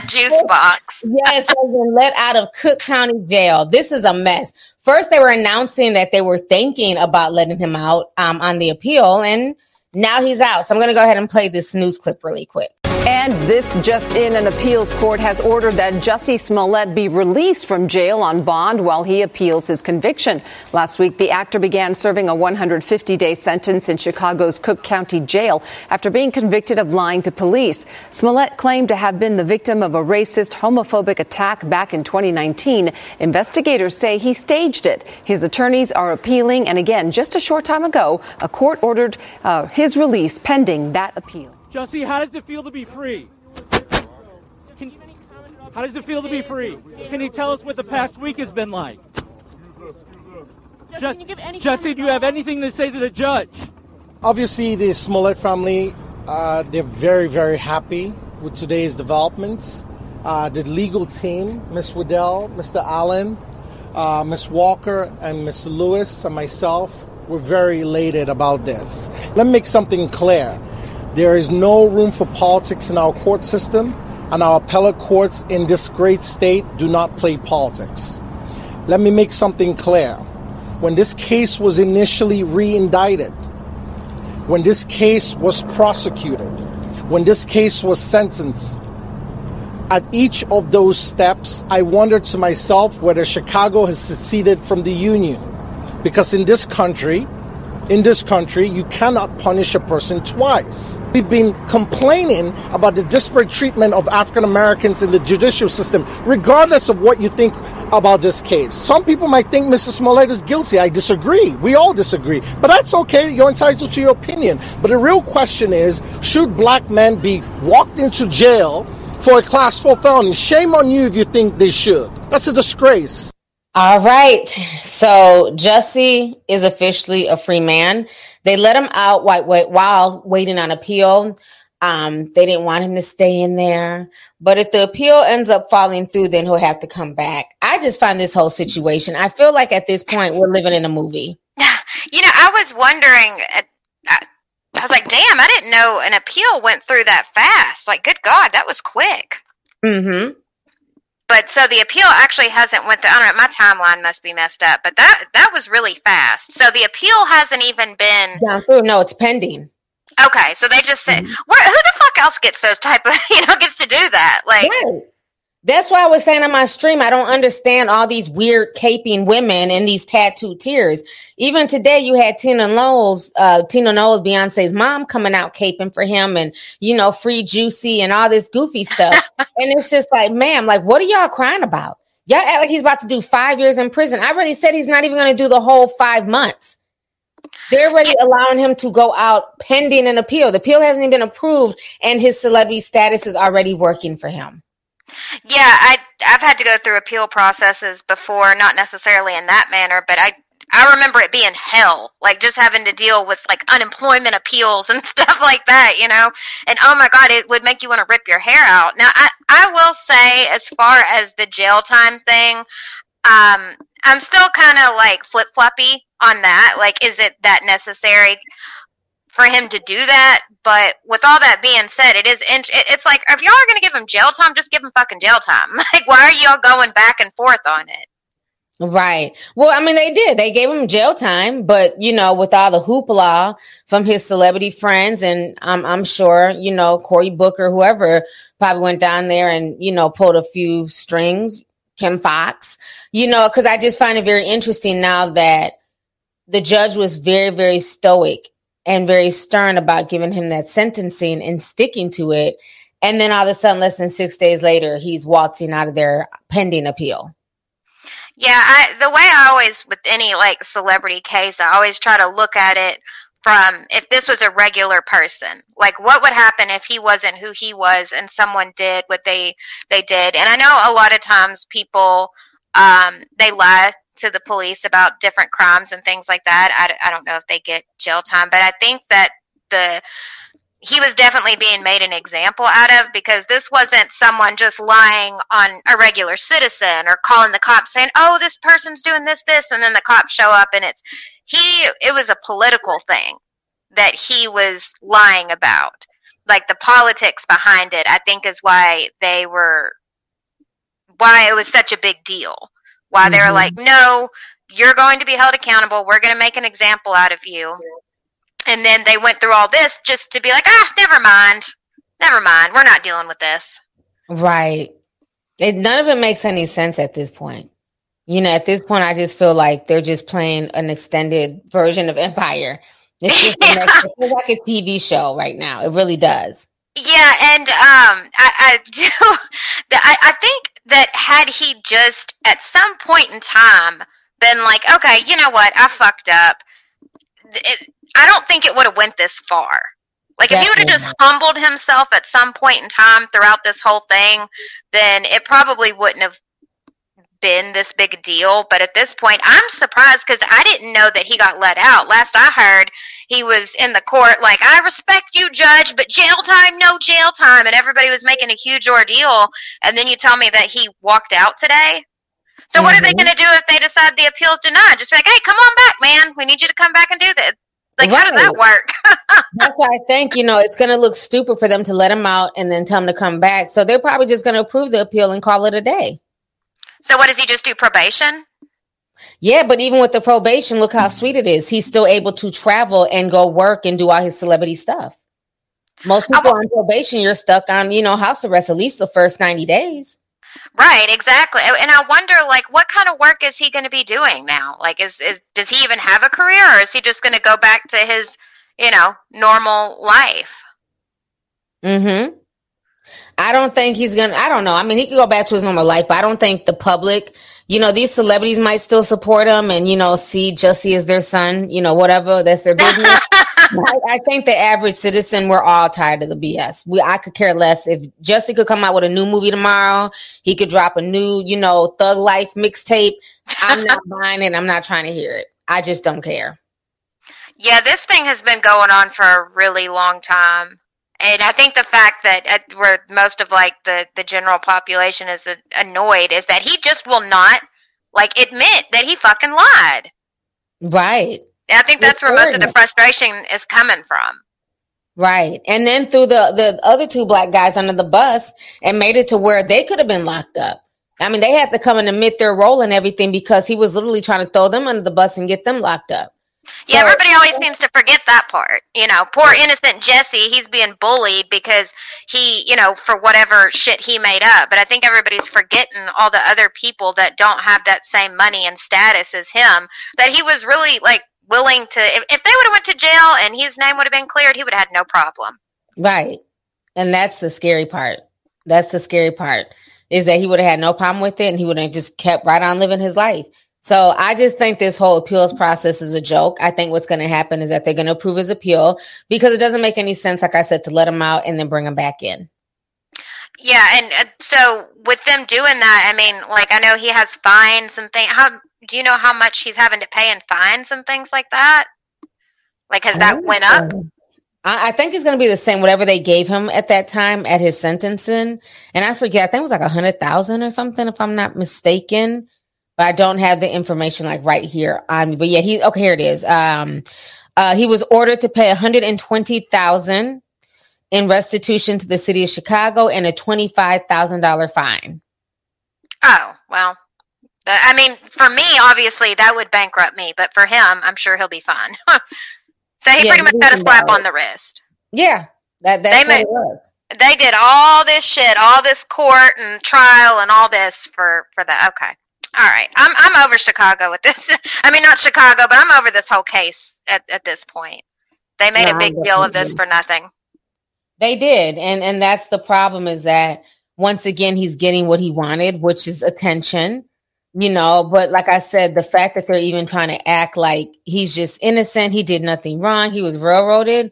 Juice box.
yes, has been let out of Cook County Jail. This is a mess. First, they were announcing that they were thinking about letting him out um, on the appeal, and now he's out. So I'm going to go ahead and play this news clip really quick.
And this just in an appeals court has ordered that Jussie Smollett be released from jail on bond while he appeals his conviction. Last week, the actor began serving a 150 day sentence in Chicago's Cook County Jail after being convicted of lying to police. Smollett claimed to have been the victim of a racist, homophobic attack back in 2019. Investigators say he staged it. His attorneys are appealing, and again, just a short time ago, a court ordered uh, his release pending that appeal.
Jussie, how does it feel to be free? Can, how does it feel to be free? Can you tell us what the past week has been like? Just, Jussie, do you have anything to say to the judge?
Obviously, the Smollett family, uh, they're very, very happy with today's developments. Uh, the legal team, Ms. Waddell, Mr. Allen, uh, Ms. Walker, and Mr. Lewis, and myself, we're very elated about this. Let me make something clear. There is no room for politics in our court system, and our appellate courts in this great state do not play politics. Let me make something clear. When this case was initially re indicted, when this case was prosecuted, when this case was sentenced, at each of those steps, I wondered to myself whether Chicago has seceded from the Union. Because in this country, in this country, you cannot punish a person twice. We've been complaining about the disparate treatment of African Americans in the judicial system, regardless of what you think about this case. Some people might think Mr. Smollett is guilty. I disagree. We all disagree. But that's okay. You're entitled to your opinion. But the real question is should black men be walked into jail for a class four felony? Shame on you if you think they should. That's a disgrace.
All right. So Jussie is officially a free man. They let him out while waiting on appeal. Um, they didn't want him to stay in there. But if the appeal ends up falling through, then he'll have to come back. I just find this whole situation, I feel like at this point, we're living in a movie.
You know, I was wondering, I was like, damn, I didn't know an appeal went through that fast. Like, good God, that was quick.
Mm-hmm.
But so the appeal actually hasn't went through. I don't know. My timeline must be messed up, but that that was really fast. So the appeal hasn't even been
Yeah, through. No, it's pending.
Okay, so they just said, mm-hmm. "Where? Who the fuck else gets those type of you know gets to do that?" Like, right.
That's why I was saying on my stream, I don't understand all these weird caping women and these tattooed tears. Even today, you had Tina Knowles, uh, Tina Knowles, Beyonce's mom, coming out caping for him, and you know, free juicy and all this goofy stuff. and it's just like, ma'am, like, what are y'all crying about? Y'all act like he's about to do five years in prison. I already said he's not even going to do the whole five months. They're already allowing him to go out pending an appeal. The appeal hasn't even been approved, and his celebrity status is already working for him.
Yeah, I I've had to go through appeal processes before, not necessarily in that manner, but I I remember it being hell, like just having to deal with like unemployment appeals and stuff like that, you know. And oh my god, it would make you want to rip your hair out. Now, I I will say, as far as the jail time thing, um, I'm still kind of like flip floppy on that. Like, is it that necessary? For him to do that. But with all that being said, it is it's like if y'all are to give him jail time, just give him fucking jail time. Like, why are y'all going back and forth on it?
Right. Well, I mean, they did. They gave him jail time, but you know, with all the hoopla from his celebrity friends, and I'm I'm sure you know Cory Booker, whoever probably went down there and you know pulled a few strings. Kim Foxx, you know, because I just find it very interesting now that the judge was very very stoic and very stern about giving him that sentencing and sticking to it. And then all of a sudden, less than six days later, he's waltzing out of there pending appeal.
Yeah, I, the way I always, with any like celebrity case, I always try to look at it from if this was a regular person like what would happen if he wasn't who he was and someone did what they they did and i know a lot of times people um they lie to the police about different crimes and things like that. I, I don't know if they get jail time, but I think that the he was definitely being made an example out of because this wasn't someone just lying on a regular citizen or calling the cops saying, "Oh, this person's doing this, this," and then the cops show up and it's he. It was a political thing that he was lying about, like the politics behind it. I think is why they were why it was such a big deal why mm-hmm. they were like, no, you're going to be held accountable. We're going to make an example out of you. And then they went through all this just to be like, ah, never mind. Never mind. We're not dealing with this.
Right. It, none of it makes any sense at this point. You know, at this point, I just feel like they're just playing an extended version of Empire. It's just yeah. it feels like a TV show right now. It really does.
Yeah, and um, I, I do. I, I think that had he just at some point in time been like, okay, you know what, I fucked up. It, I don't think it would have went this far. Like if he would have just humbled himself at some point in time throughout this whole thing, then it probably wouldn't have been this big a deal. But at this point, I'm surprised because I didn't know that he got let out. Last I heard, he was in the court like, I respect you, judge, but jail time, no jail time. And everybody was making a huge ordeal. And then you tell me that he walked out today. So mm-hmm. what are they mm-hmm. going to do if they decide the appeal's denied? Just be like, hey, come on back, man. We need you to come back and do this. Like, right. how does that work?
That's why I think, you know, it's going to look stupid for them to let him out and then tell him to come back. So they're probably just going to approve the appeal and call it a day.
So what does he just do probation?
Yeah, but even with the probation, look how sweet it is. He's still able to travel and go work and do all his celebrity stuff. Most people on probation, you're stuck on, you know, house arrest at least the first 90 days.
Right, exactly. And I wonder like what kind of work is he going to be doing now? Like is is does he even have a career or is he just going to go back to his, you know, normal life?
Mhm. I don't think he's gonna. I don't know. I mean, he could go back to his normal life, but I don't think the public, you know, these celebrities might still support him and you know see Jussie as their son. You know, whatever that's their business. I, I, think the average citizen, we're all tired of the BS. We, I could care less if Jussie could come out with a new movie tomorrow. He could drop a new, you know, Thug Life mixtape. I'm not buying it. I'm not trying to hear it. I just don't care.
Yeah, this thing has been going on for a really long time and I think the fact that uh, where most of like the the general population is uh, annoyed is that he just will not like admit that he fucking lied.
Right.
And I think that's where most of the frustration is coming from.
Right. And then through the the other two black guys under the bus and made it to where they could have been locked up. I mean, they had to come and admit their role and everything because he was literally trying to throw them under the bus and get them locked up.
So, yeah, everybody always seems to forget that part. You know, poor innocent Jesse, he's being bullied because he, you know, for whatever shit he made up. But I think everybody's forgetting all the other people that don't have that same money and status as him. That he was really like willing to. If, if they would have went to jail and his name would have been cleared, he would have had no problem.
Right, and that's the scary part. That's the scary part is that he would have had no problem with it, and he would have just kept right on living his life. So I just think this whole appeals process is a joke. I think what's going to happen is that they're going to approve his appeal because it doesn't make any sense, like I said, to let him out and then bring him back in.
Yeah, and uh, so with them doing that, I mean, like I know he has fines and things. How do you know how much he's having to pay in fines and things like that? Like, has that went up?
I, I think it's going to be the same. Whatever they gave him at that time at his sentencing, and I forget. I think it was like a hundred thousand or something, if I'm not mistaken but I don't have the information like right here on me. But yeah, he okay, here it is. Um uh he was ordered to pay 120,000 in restitution to the city of Chicago and a $25,000 fine.
Oh, well. I mean, for me, obviously, that would bankrupt me, but for him, I'm sure he'll be fine. so he yeah, pretty much got a slap on the wrist.
Yeah, that that's they
made, They did all this shit, all this court and trial and all this for for that. Okay, all right, I'm I'm over Chicago with this. I mean, not Chicago, but I'm over this whole case at, at this point. They made no, a big deal of this for nothing.
They did, and and that's the problem is that once again he's getting what he wanted, which is attention. You know, but like I said, the fact that they're even trying to act like he's just innocent, he did nothing wrong, he was railroaded.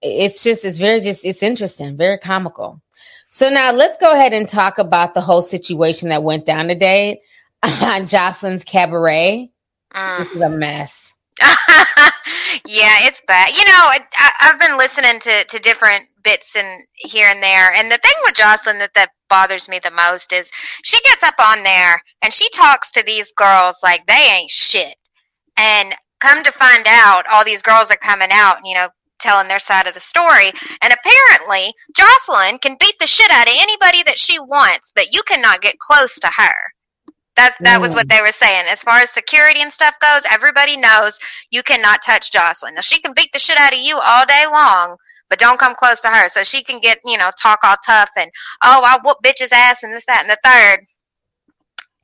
It's just, it's very just, it's interesting, very comical. So now let's go ahead and talk about the whole situation that went down today on Joseline's cabaret. Mm. This is a mess.
yeah, it's bad. You know, I, have been listening to, to different bits and here and there, and the thing with Joseline that that bothers me the most is she gets up on there and she talks to these girls like they ain't shit, and come to find out, all these girls are coming out, and you know, telling their side of the story. And apparently, Joseline can beat the shit out of anybody that she wants, but you cannot get close to her. That's that was what mm. they were saying. As far as security and stuff goes, everybody knows you cannot touch Joseline. Now she can beat the shit out of you all day long, but don't come close to her. So she can get, you know, talk all tough and oh, I'll whoop bitch's ass and this, that, and the third.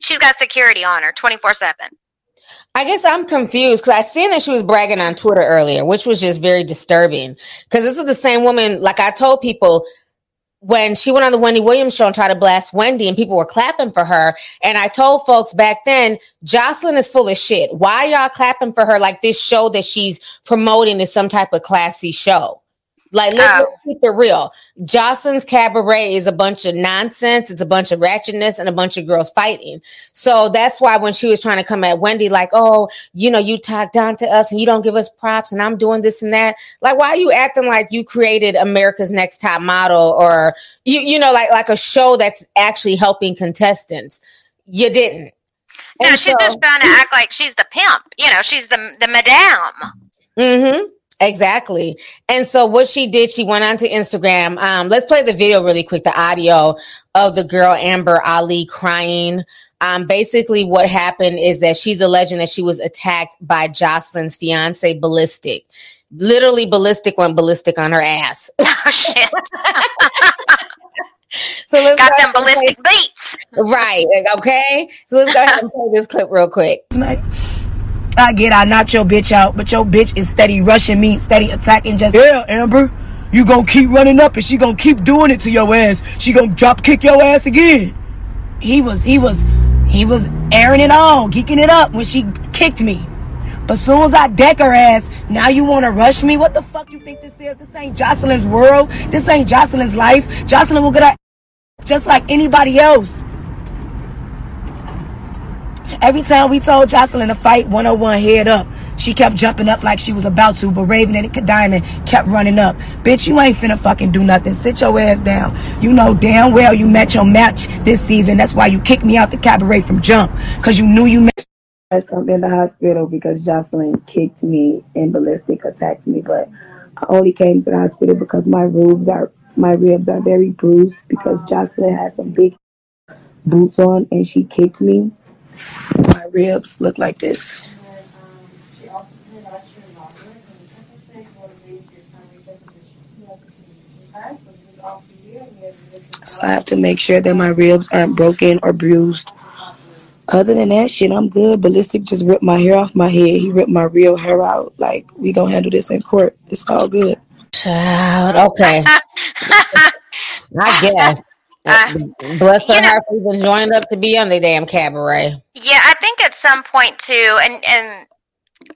She's got security on her twenty four seven.
I guess I'm confused because I seen that she was bragging on Twitter earlier, which was just very disturbing. Because this is the same woman, like I told people, when she went on the Wendy Williams show and tried to blast Wendy and people were clapping for her. And I told folks back then, Joseline is full of shit. Why y'all clapping for her like this show that she's promoting is some type of classy show? Like, let's, oh. keep it real. Joseline's cabaret is a bunch of nonsense. It's a bunch of ratchetness and a bunch of girls fighting. So that's why when she was trying to come at Wendy, like, oh, you know, you talk down to us and you don't give us props and I'm doing this and that. Like, why are you acting like you created America's Next Top Model or you, you know, like like a show that's actually helping contestants? You didn't.
No, and she's so, just trying to act like she's the pimp. You know, she's the the madame.
Mm-hmm. Exactly. And so what she did, she went onto Instagram. Um, let's play the video really quick, the audio of the girl Amber Ali crying. Um, basically, what happened is that she's alleging that she was attacked by Joseline's fiance, Ballistic. Literally, Ballistic went ballistic on her ass. Oh, shit.
so let's got them ballistic beats.
Right. Okay. So let's go ahead and play this clip real quick.
I get I knocked your bitch out, but your bitch is steady rushing me, steady attacking just Yeah, Amber. You gonna keep running up and she gonna keep doing it to your ass. She gonna drop kick your ass again. He was he was he was airing it on, geeking it up when she kicked me. But soon as I deck her ass, now you wanna rush me? What the fuck you think this is? This ain't Joseline's world. This ain't Joseline's life. Joseline will get her just like anybody else. Every time we told Joseline to fight 101 head up, She kept jumping up like she was about to, but Raven and Diamond kept running up. Bitch, you ain't finna fucking do nothing. Sit your ass down. You know damn well you met your match this season. That's why you kicked me out the cabaret from jump. Cause you knew you met
I'm in the hospital because Joseline kicked me and ballistic attacked me, but I only came to the hospital because my ribs are my ribs are very bruised because Joseline has some big boots on and she kicked me. My ribs look like this. So I have to make sure that my ribs aren't broken or bruised. Other than that shit, I'm good. Ballistic just ripped my hair off my head. He ripped my real hair out. Like we gonna handle this in court. It's all good.
Child, okay. I guess. Uh, Bless her heart for even joining up to be on the damn cabaret.
Yeah, I think at some point too, and and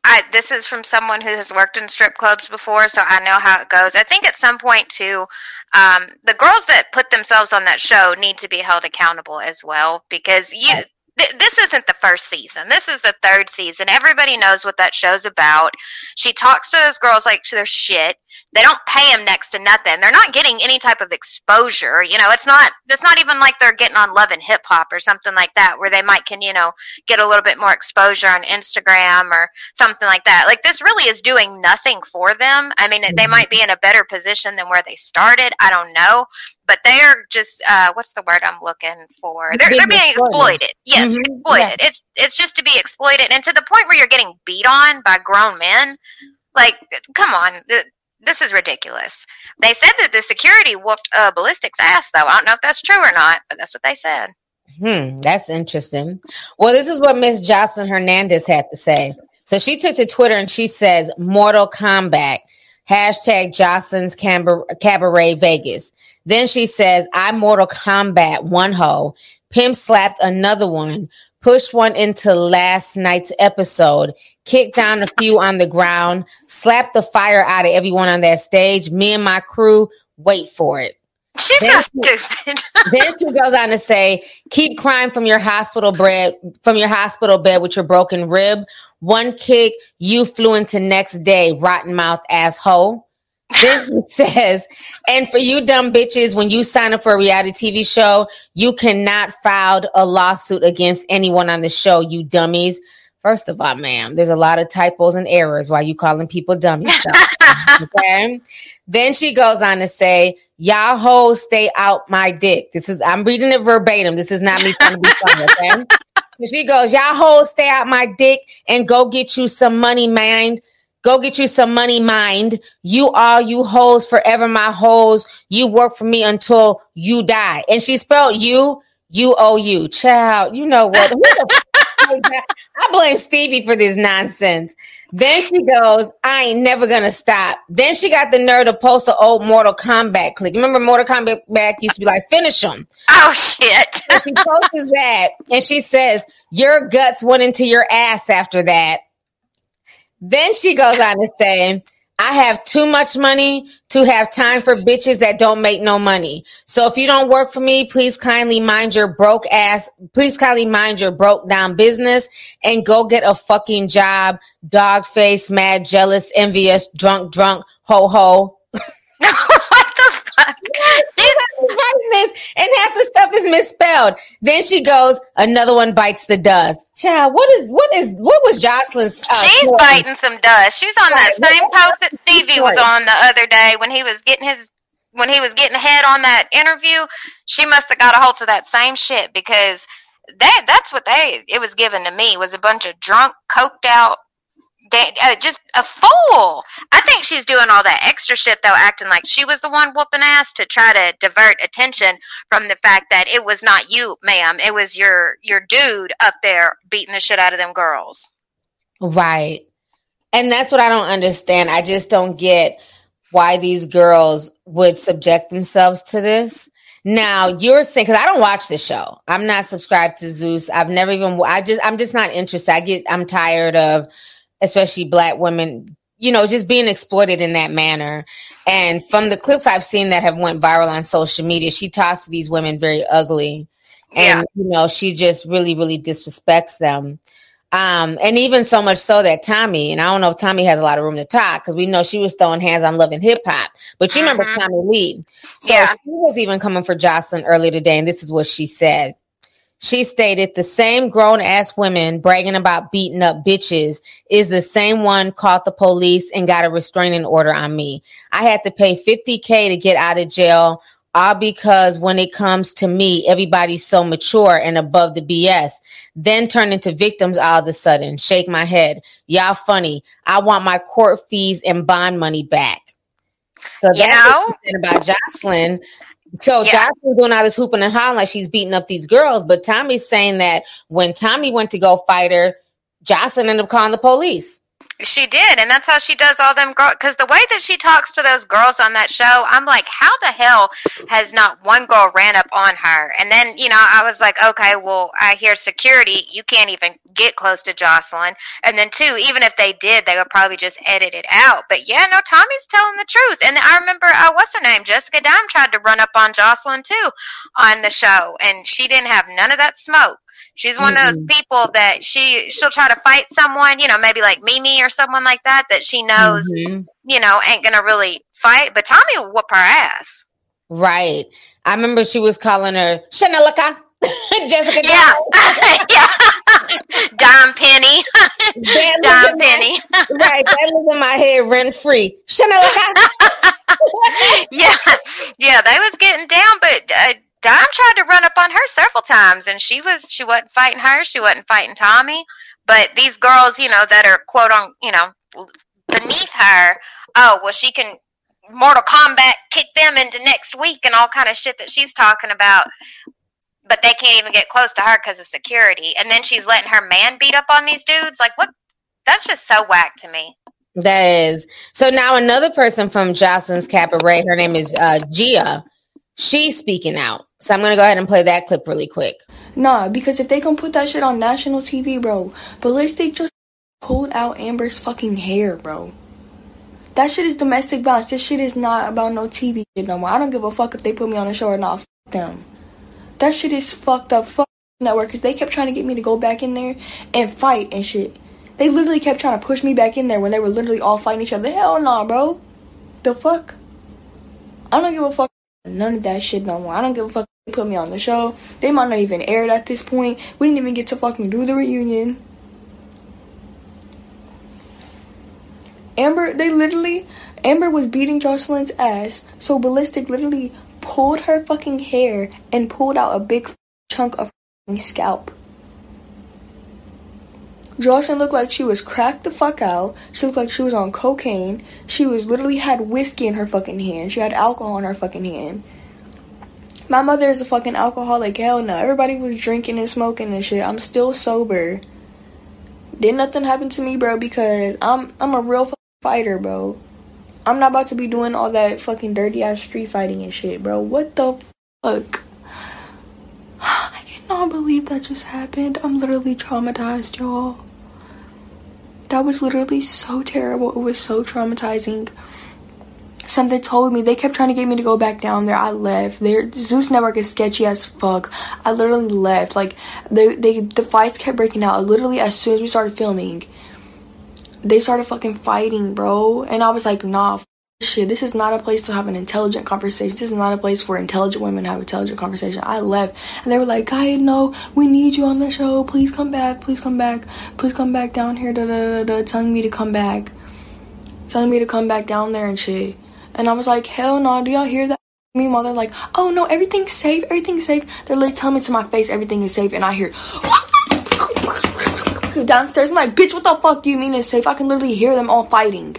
I this is from someone who has worked in strip clubs before, so I know how it goes. I think at some point too, um, the girls that put themselves on that show need to be held accountable as well because you this isn't the first season. This is the third season. Everybody knows what that show's about. She talks to those girls like they're shit. They don't pay them next to nothing. They're not getting any type of exposure. You know, it's not. It's not even like they're getting on Love and Hip Hop or something like that, where they might can you know get a little bit more exposure on Instagram or something like that. Like this really is doing nothing for them. I mean, they mm-hmm. might be in a better position than where they started. I don't know, but they are just uh, what's the word I'm looking for? They're, they're being exploited. Yes, mm-hmm. exploited. Yeah. It's it's just to be exploited, and to the point where you're getting beat on by grown men. Like, come on, this is ridiculous. They said that the security whooped uh, ballistics ass, though. I don't know if that's true or not, but that's what they said.
Hmm, that's interesting. Well, this is what Miss Joseline Hernandez had to say. So she took to Twitter and she says, Mortal Kombat, hashtag Joseline's Cabaret Vegas. Then she says, I Mortal Kombat one hoe, pimp slapped another one, pushed one into last night's episode, kicked down a few on the ground, slapped the fire out of everyone on that stage. Me and my crew, wait for it.
She's then so she, stupid.
then she goes on to say, keep crying from your hospital bed from your hospital bed with your broken rib. One kick, you flew into next day, rotten mouth asshole. Then he says, and for you dumb bitches, when you sign up for a reality TV show, you cannot file a lawsuit against anyone on the show, you dummies. First of all, ma'am, there's a lot of typos and errors while you calling people dummies. okay. Then she goes on to say, Y'all hoes stay out my dick. This is I'm reading it verbatim. This is not me trying to be funny, okay? so she goes, Y'all hoes stay out my dick and go get you some money, man. Go get you some money, mind. You all you hoes forever my hoes. You work for me until you die. And she spelled you, you owe you. Child, you know what? I blame Stevie for this nonsense. Then she goes, I ain't never gonna stop. Then she got the nerve to post an old Mortal Kombat clip. Remember Mortal Kombat back used to be like, finish them.
Oh shit.
she posts that and she says, Your guts went into your ass after that. Then she goes on to say, I have too much money to have time for bitches that don't make no money. So if you don't work for me, please kindly mind your broke ass. Please kindly mind your broke down business and go get a fucking job. Dog face, mad, jealous, envious, drunk, drunk, ho ho.
what the fuck?
writing this, and half the stuff is misspelled. Then she goes, another one bites the dust. Child, what is what is what was Joseline's?
Uh, She's story? biting some dust. She's on that same post that Stevie was on the other day when he was getting his when he was getting ahead on that interview. She must have got a hold of that same shit because that that's what they it was given to me was a bunch of drunk, coked out uh, just a fool. I think she's doing all that extra shit though, acting like she was the one whooping ass to try to divert attention from the fact that it was not you, ma'am. It was your your dude up there beating the shit out of them girls.
Right. And that's what I don't understand. I just don't get why these girls would subject themselves to this. Now you're saying because I don't watch the show. I'm not subscribed to Zeus. I've never even. I just. I'm just not interested. I get. I'm tired of especially black women, you know, just being exploited in that manner. And from the clips I've seen that have went viral on social media, she talks to these women very ugly. And, yeah. you know, she just really, really disrespects them. Um, and even so much so that Tommie, and I don't know if Tommie has a lot of room to talk because we know she was throwing hands on Love and Hip Hop, but you remember
Mhm.
Tommie Lee. So
Yeah.
she was even coming for Joseline earlier today, and this is what she said. She stated the same grown ass women bragging about beating up bitches is the same one caught the police and got a restraining order on me. I had to pay 50K to get out of jail, all because when it comes to me, everybody's so mature and above the BS. Then turn into victims all of a sudden. Shake my head. Y'all funny. I want my court fees and bond money back. So that's
know?
about Joseline. So
Yeah.
Joseline doing all this hooping and hollering like she's beating up these girls, but Tommie's saying that when Tommie went to go fight her, Joseline ended up calling the police.
She did, and that's how she does all them girls. Because the way that she talks to those girls on that show, I'm like, how the hell has not one girl ran up on her? And then, you know, I was like, okay, well, I hear security. You can't even get close to Joseline. And then, two, even if they did, they would probably just edit it out. But yeah, no, Tommie's telling the truth. And I remember, uh, what's her name? Jessica Dime tried to run up on Joseline too on the show, and she didn't have none of that smoke. She's one of those people that she she'll try to fight someone, you know, maybe like Mimi or someone like that that she knows,
Mhm.
you know, ain't gonna really fight. But Tommie will whoop her ass.
Right. I remember she was calling her Chanelica. Jessica
Yeah, yeah. Dime Penny, Dime
was my-
Penny.
right. That was in my head rent free. Chanelica.
yeah, yeah. They was getting down, but uh, Dime tried to run up on her several times, and she was she wasn't fighting her. She wasn't fighting Tommie. But these girls, you know, that are quote on, you know, beneath her. Oh, well, she can Mortal Kombat kick them into next week and all kind of shit that she's talking about. But they can't even get close to her because of security. And then she's letting her man beat up on these dudes. Like, what? That's just so whack to me.
That is. So now another person from Joseline's Cabaret, her name is uh, Gia. She's speaking out. So I'm going to go ahead and play that clip really quick.
Nah, because if they gonna put that shit on national TV, bro, Ballistic just pulled out Amber's fucking hair, bro. That shit is domestic violence. This shit is not about no TV shit no more. I don't give a fuck if they put me on a show or not. Fuck them. That shit is fucked up. Fuck network, cause they kept trying to get me to go back in there and fight and shit. They literally kept trying to push me back in there when they were literally all fighting each other. Hell nah, bro. The fuck? I don't give a fuck. None of that shit no more. I don't give a fuck. They put me on the show. They might not even air it at this point. We didn't even get to fucking do the reunion. Amber, they literally, Amber was beating Joseline's ass, so Ballistic literally pulled her fucking hair and pulled out a big chunk of scalp. Joseline looked like she was cracked the fuck out. She looked like she was on cocaine. She was literally had whiskey in her fucking hand. She had alcohol in her fucking hand. My mother is a fucking alcoholic. Hell no. Everybody was drinking and smoking and shit. I'm still sober. Did nothing happen to me, bro, because I'm I'm a real fighter, bro. I'm not about to be doing all that fucking dirty ass street fighting and shit, bro. What the fuck? I cannot believe that just happened. I'm literally traumatized, y'all. That was literally so terrible. It was so traumatizing. Something told me they kept trying to get me to go back down there. I left. Their Zeus Network is sketchy as fuck. I literally left. Like they, they, the fights kept breaking out. Literally as soon as we started filming, they started fucking fighting, bro. And I was like, nah, shit. This is not a place to have an intelligent conversation. This is not a place for intelligent women have intelligent conversation. I left, and they were like, Gaia, no, we need you on the show. Please come back. Please come back. Please come back down here. Da da da da. Telling me to come back. Telling me to come back down there and shit. And I was like, hell no, do y'all hear that? Meanwhile, they're like, oh no, everything's safe, everything's safe. They're like telling me to my face, everything is safe, and I hear downstairs. I'm like, bitch, what the fuck do you mean it's safe? I can literally hear them all fighting.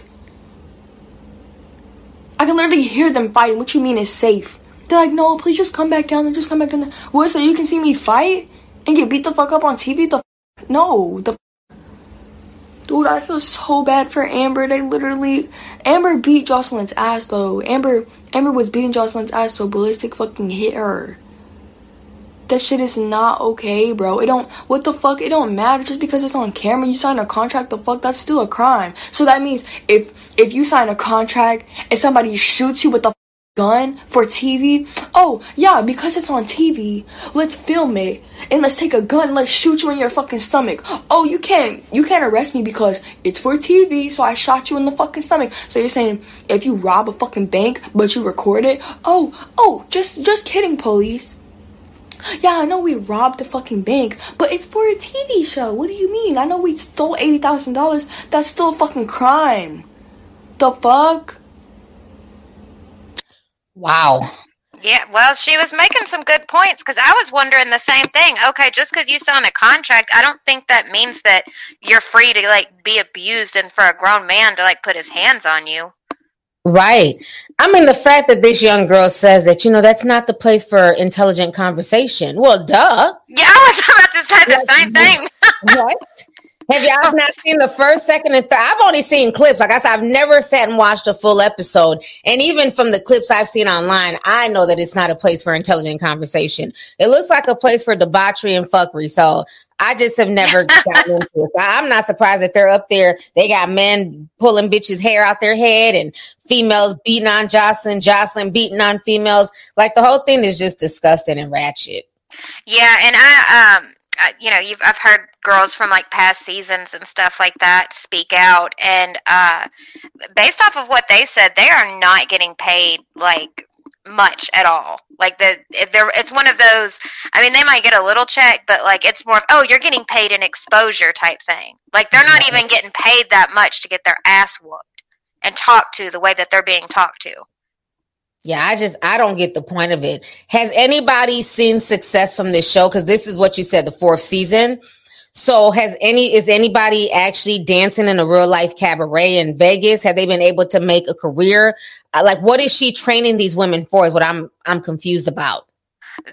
I can literally hear them fighting. What you mean is safe? They're like, no, please just come back down there, just come back down there. What, so you can see me fight and get beat the fuck up on TV? The no, the Dude, I feel so bad for Amber. They literally Amber beat Joseline's ass though. Amber Amber was beating Joseline's ass so ballistic fucking hit her. That shit is not okay, bro. It don't what the fuck? It don't matter just because it's on camera. You sign a contract, the fuck that's still a crime. So that means if if you sign a contract and somebody shoots you, with a gun for TV. Oh, yeah, because it's on TV, let's film it. And let's take a gun, and let's shoot you in your fucking stomach. Oh, you can't you can't arrest me because it's for TV, so I shot you in the fucking stomach. So you're saying if you rob a fucking bank but you record it, oh, oh, just just kidding, police. Yeah, I know we robbed the fucking bank, but it's for a TV show. What do you mean? I know we stole $80,000. That's still a fucking crime. The fuck?
Wow.
Yeah, well, she was making some good points because I was wondering the same thing. Okay, just because you signed a contract, I don't think that means that you're free to like be abused and for a grown man to like put his hands on you.
Right. I mean, the fact that this young girl says that, you know, that's not the place for intelligent conversation. Well, duh.
Yeah, I was about to say the same thing.
what? Have y'all not seen the first, second, and third? I've only seen clips. Like I said, I've never sat and watched a full episode. And even from the clips I've seen online, I know that it's not a place for intelligent conversation. It looks like a place for debauchery and fuckery. So I just have never gotten into it. So I'm not surprised that they're up there. They got men pulling bitches' hair out their head and females beating on Joseline, Joseline beating on females. Like the whole thing is just disgusting and ratchet.
Yeah, and I um you know, you've I've heard girls from like past seasons and stuff like that speak out, and uh, based off of what they said, they are not getting paid like much at all. Like the there, it's one of those. I mean, they might get a little check, but like it's more. Of, oh, you're getting paid an exposure type thing. Like they're not even getting paid that much to get their ass whooped and talked to the way that they're being talked to.
Yeah, I just I don't get the point of it. Has anybody seen success from this show? Because this is what you said, the fourth season. So has any is anybody actually dancing in a real life cabaret in Vegas? Have they been able to make a career? Like what is she training these women for? Is what I'm I'm confused about.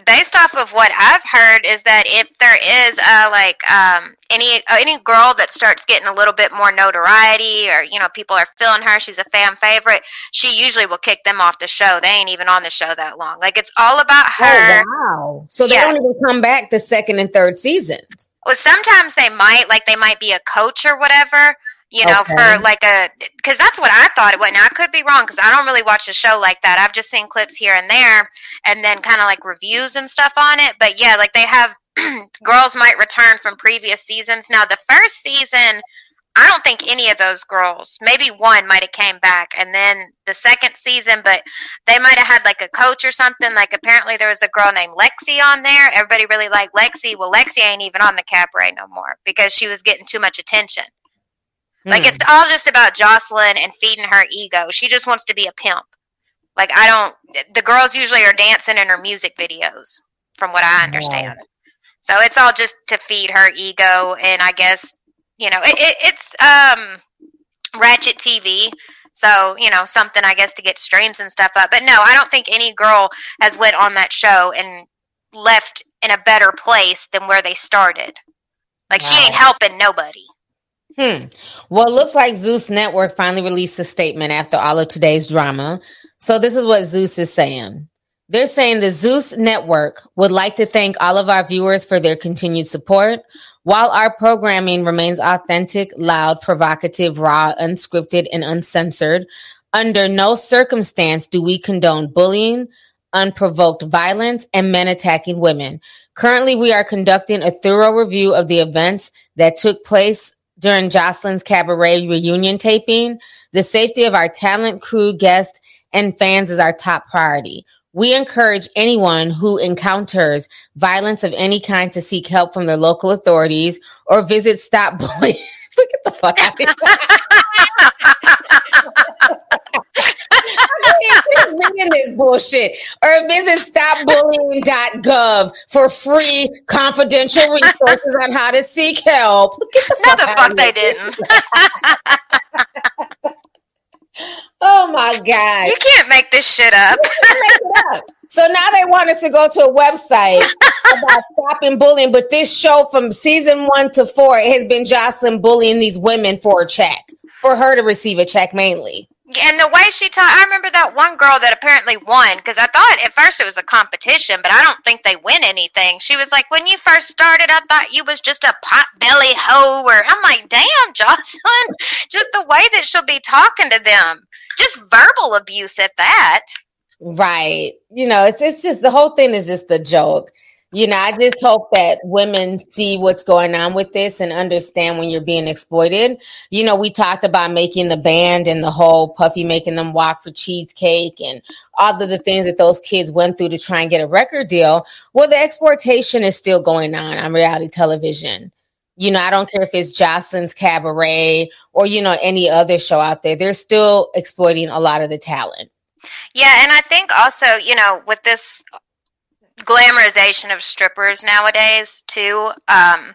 Based off of what I've heard is that if there is uh, like um, any uh, any girl that starts getting a little bit more notoriety or you know people are feeling her she's a fan favorite she usually will kick them off the show. They ain't even on the show that long. Like it's all about oh, her.
oh, wow. So they yeah. don't even come back the second and third seasons.
Well sometimes they might like they might be a coach or whatever you know, okay. for like a because that's what I thought it was. Now I could be wrong because I don't really watch a show like that. I've just seen clips here and there, and then kind of like reviews and stuff on it. But yeah, like they have girls might return from previous seasons. Now the first season, I don't think any of those girls, maybe one might have came back, and then the second season, but they might have had like a coach or something. Like apparently there was a girl named Lexi on there. Everybody really liked Lexi. Well, Lexi ain't even on the cabaret no more because she was getting too much attention. Like hmm. it's all just about Joseline and feeding her ego. She just wants to be a pimp. Like I don't. The girls usually are dancing in her music videos, from what I understand. So it's all just to feed her ego, and I guess you know it, it, it's um ratchet TV. So you know something I guess to get streams and stuff up. But no, I don't think any girl has went on that show and left in a better place than where they started. Like wow. she ain't helping nobody.
Hmm. Well, it looks like Zeus Network finally released a statement after all of today's drama. So this is what Zeus is saying. They're saying the Zeus Network would like to thank all of our viewers for their continued support. While our programming remains authentic, loud, provocative, raw, unscripted, and uncensored, under no circumstance do we condone bullying, unprovoked violence, and men attacking women. Currently, we are conducting a thorough review of the events that took place during Joseline's Cabaret reunion taping. The safety of our talent, crew, guests, and fans is our top priority. We encourage anyone who encounters violence of any kind to seek help from their local authorities or visit Stop Bullying. At the fuck out of here. reading this bullshit. Or visit stopbullying.gov for free confidential resources on how to seek help.
The no, the fuck they didn't.
oh my god!
You can't make this shit up.
up. So now they want us to go to a website about stopping bullying, but this show from season one to four has been Joseline bullying these women for a check, for her to receive a check mainly
and the way she taught, I remember that one girl that apparently won because I thought at first it was a competition, but I don't think they win anything. She was like, "When you first started, I thought you was just a pot belly hoe." Or I'm like, "Damn, Joseline, just the way that she'll be talking to them, just verbal abuse at that."
Right. You know, it's it's just the whole thing is just a joke. You know, I just hope that women see what's going on with this and understand when you're being exploited. You know, we talked about making the band and the whole Puffy making them walk for cheesecake and all of the things that those kids went through to try and get a record deal. Well, the exploitation is still going on on reality television. You know, I don't care if it's Joseline's Cabaret or, you know, any other show out there. They're still exploiting a lot of the talent.
Yeah, and I think also, you know, with this glamorization of strippers nowadays too. Um,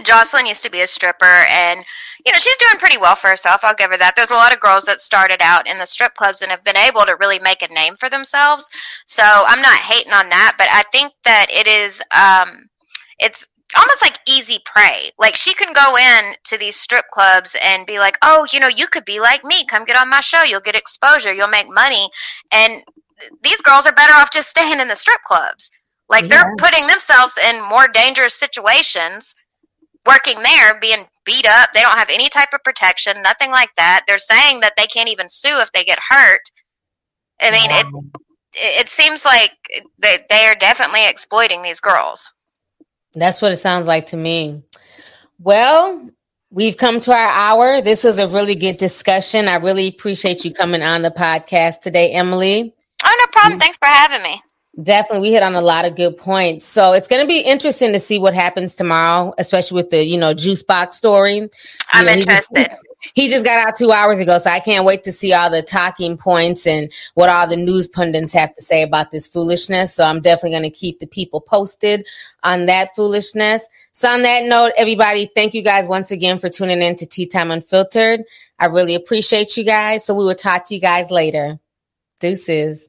Joseline used to be a stripper, and you know she's doing pretty well for herself. I'll give her that. There's a lot of girls that started out in the strip clubs and have been able to really make a name for themselves. So I'm not hating on that, but I think that it is, um, it's almost like easy prey. Like she can go in to these strip clubs and be like, "Oh, you know, you could be like me. Come get on my show. You'll get exposure. You'll make money." And these girls are better off just staying in the strip clubs. Like yeah. they're putting themselves in more dangerous situations working there, being beat up. They don't have any type of protection, nothing like that. They're saying that they can't even sue if they get hurt. I mean, wow. it it seems like they, they are definitely exploiting these girls.
That's what it sounds like to me. Well, we've come to our hour. This was a really good discussion. I really appreciate you coming on the podcast today, Emily.
No problem. Thanks for having me.
Definitely, we hit on a lot of good points. So it's going to be interesting to see what happens tomorrow, especially with the you know juice box story.
I'm
you
know, interested.
He just, he just got out two hours ago, so I can't wait to see all the talking points and what all the news pundits have to say about this foolishness. So I'm definitely going to keep the people posted on that foolishness. So on that note, everybody, thank you guys once again for tuning in to Tea Time Unfiltered. I really appreciate you guys. So we will talk to you guys later. Deuces.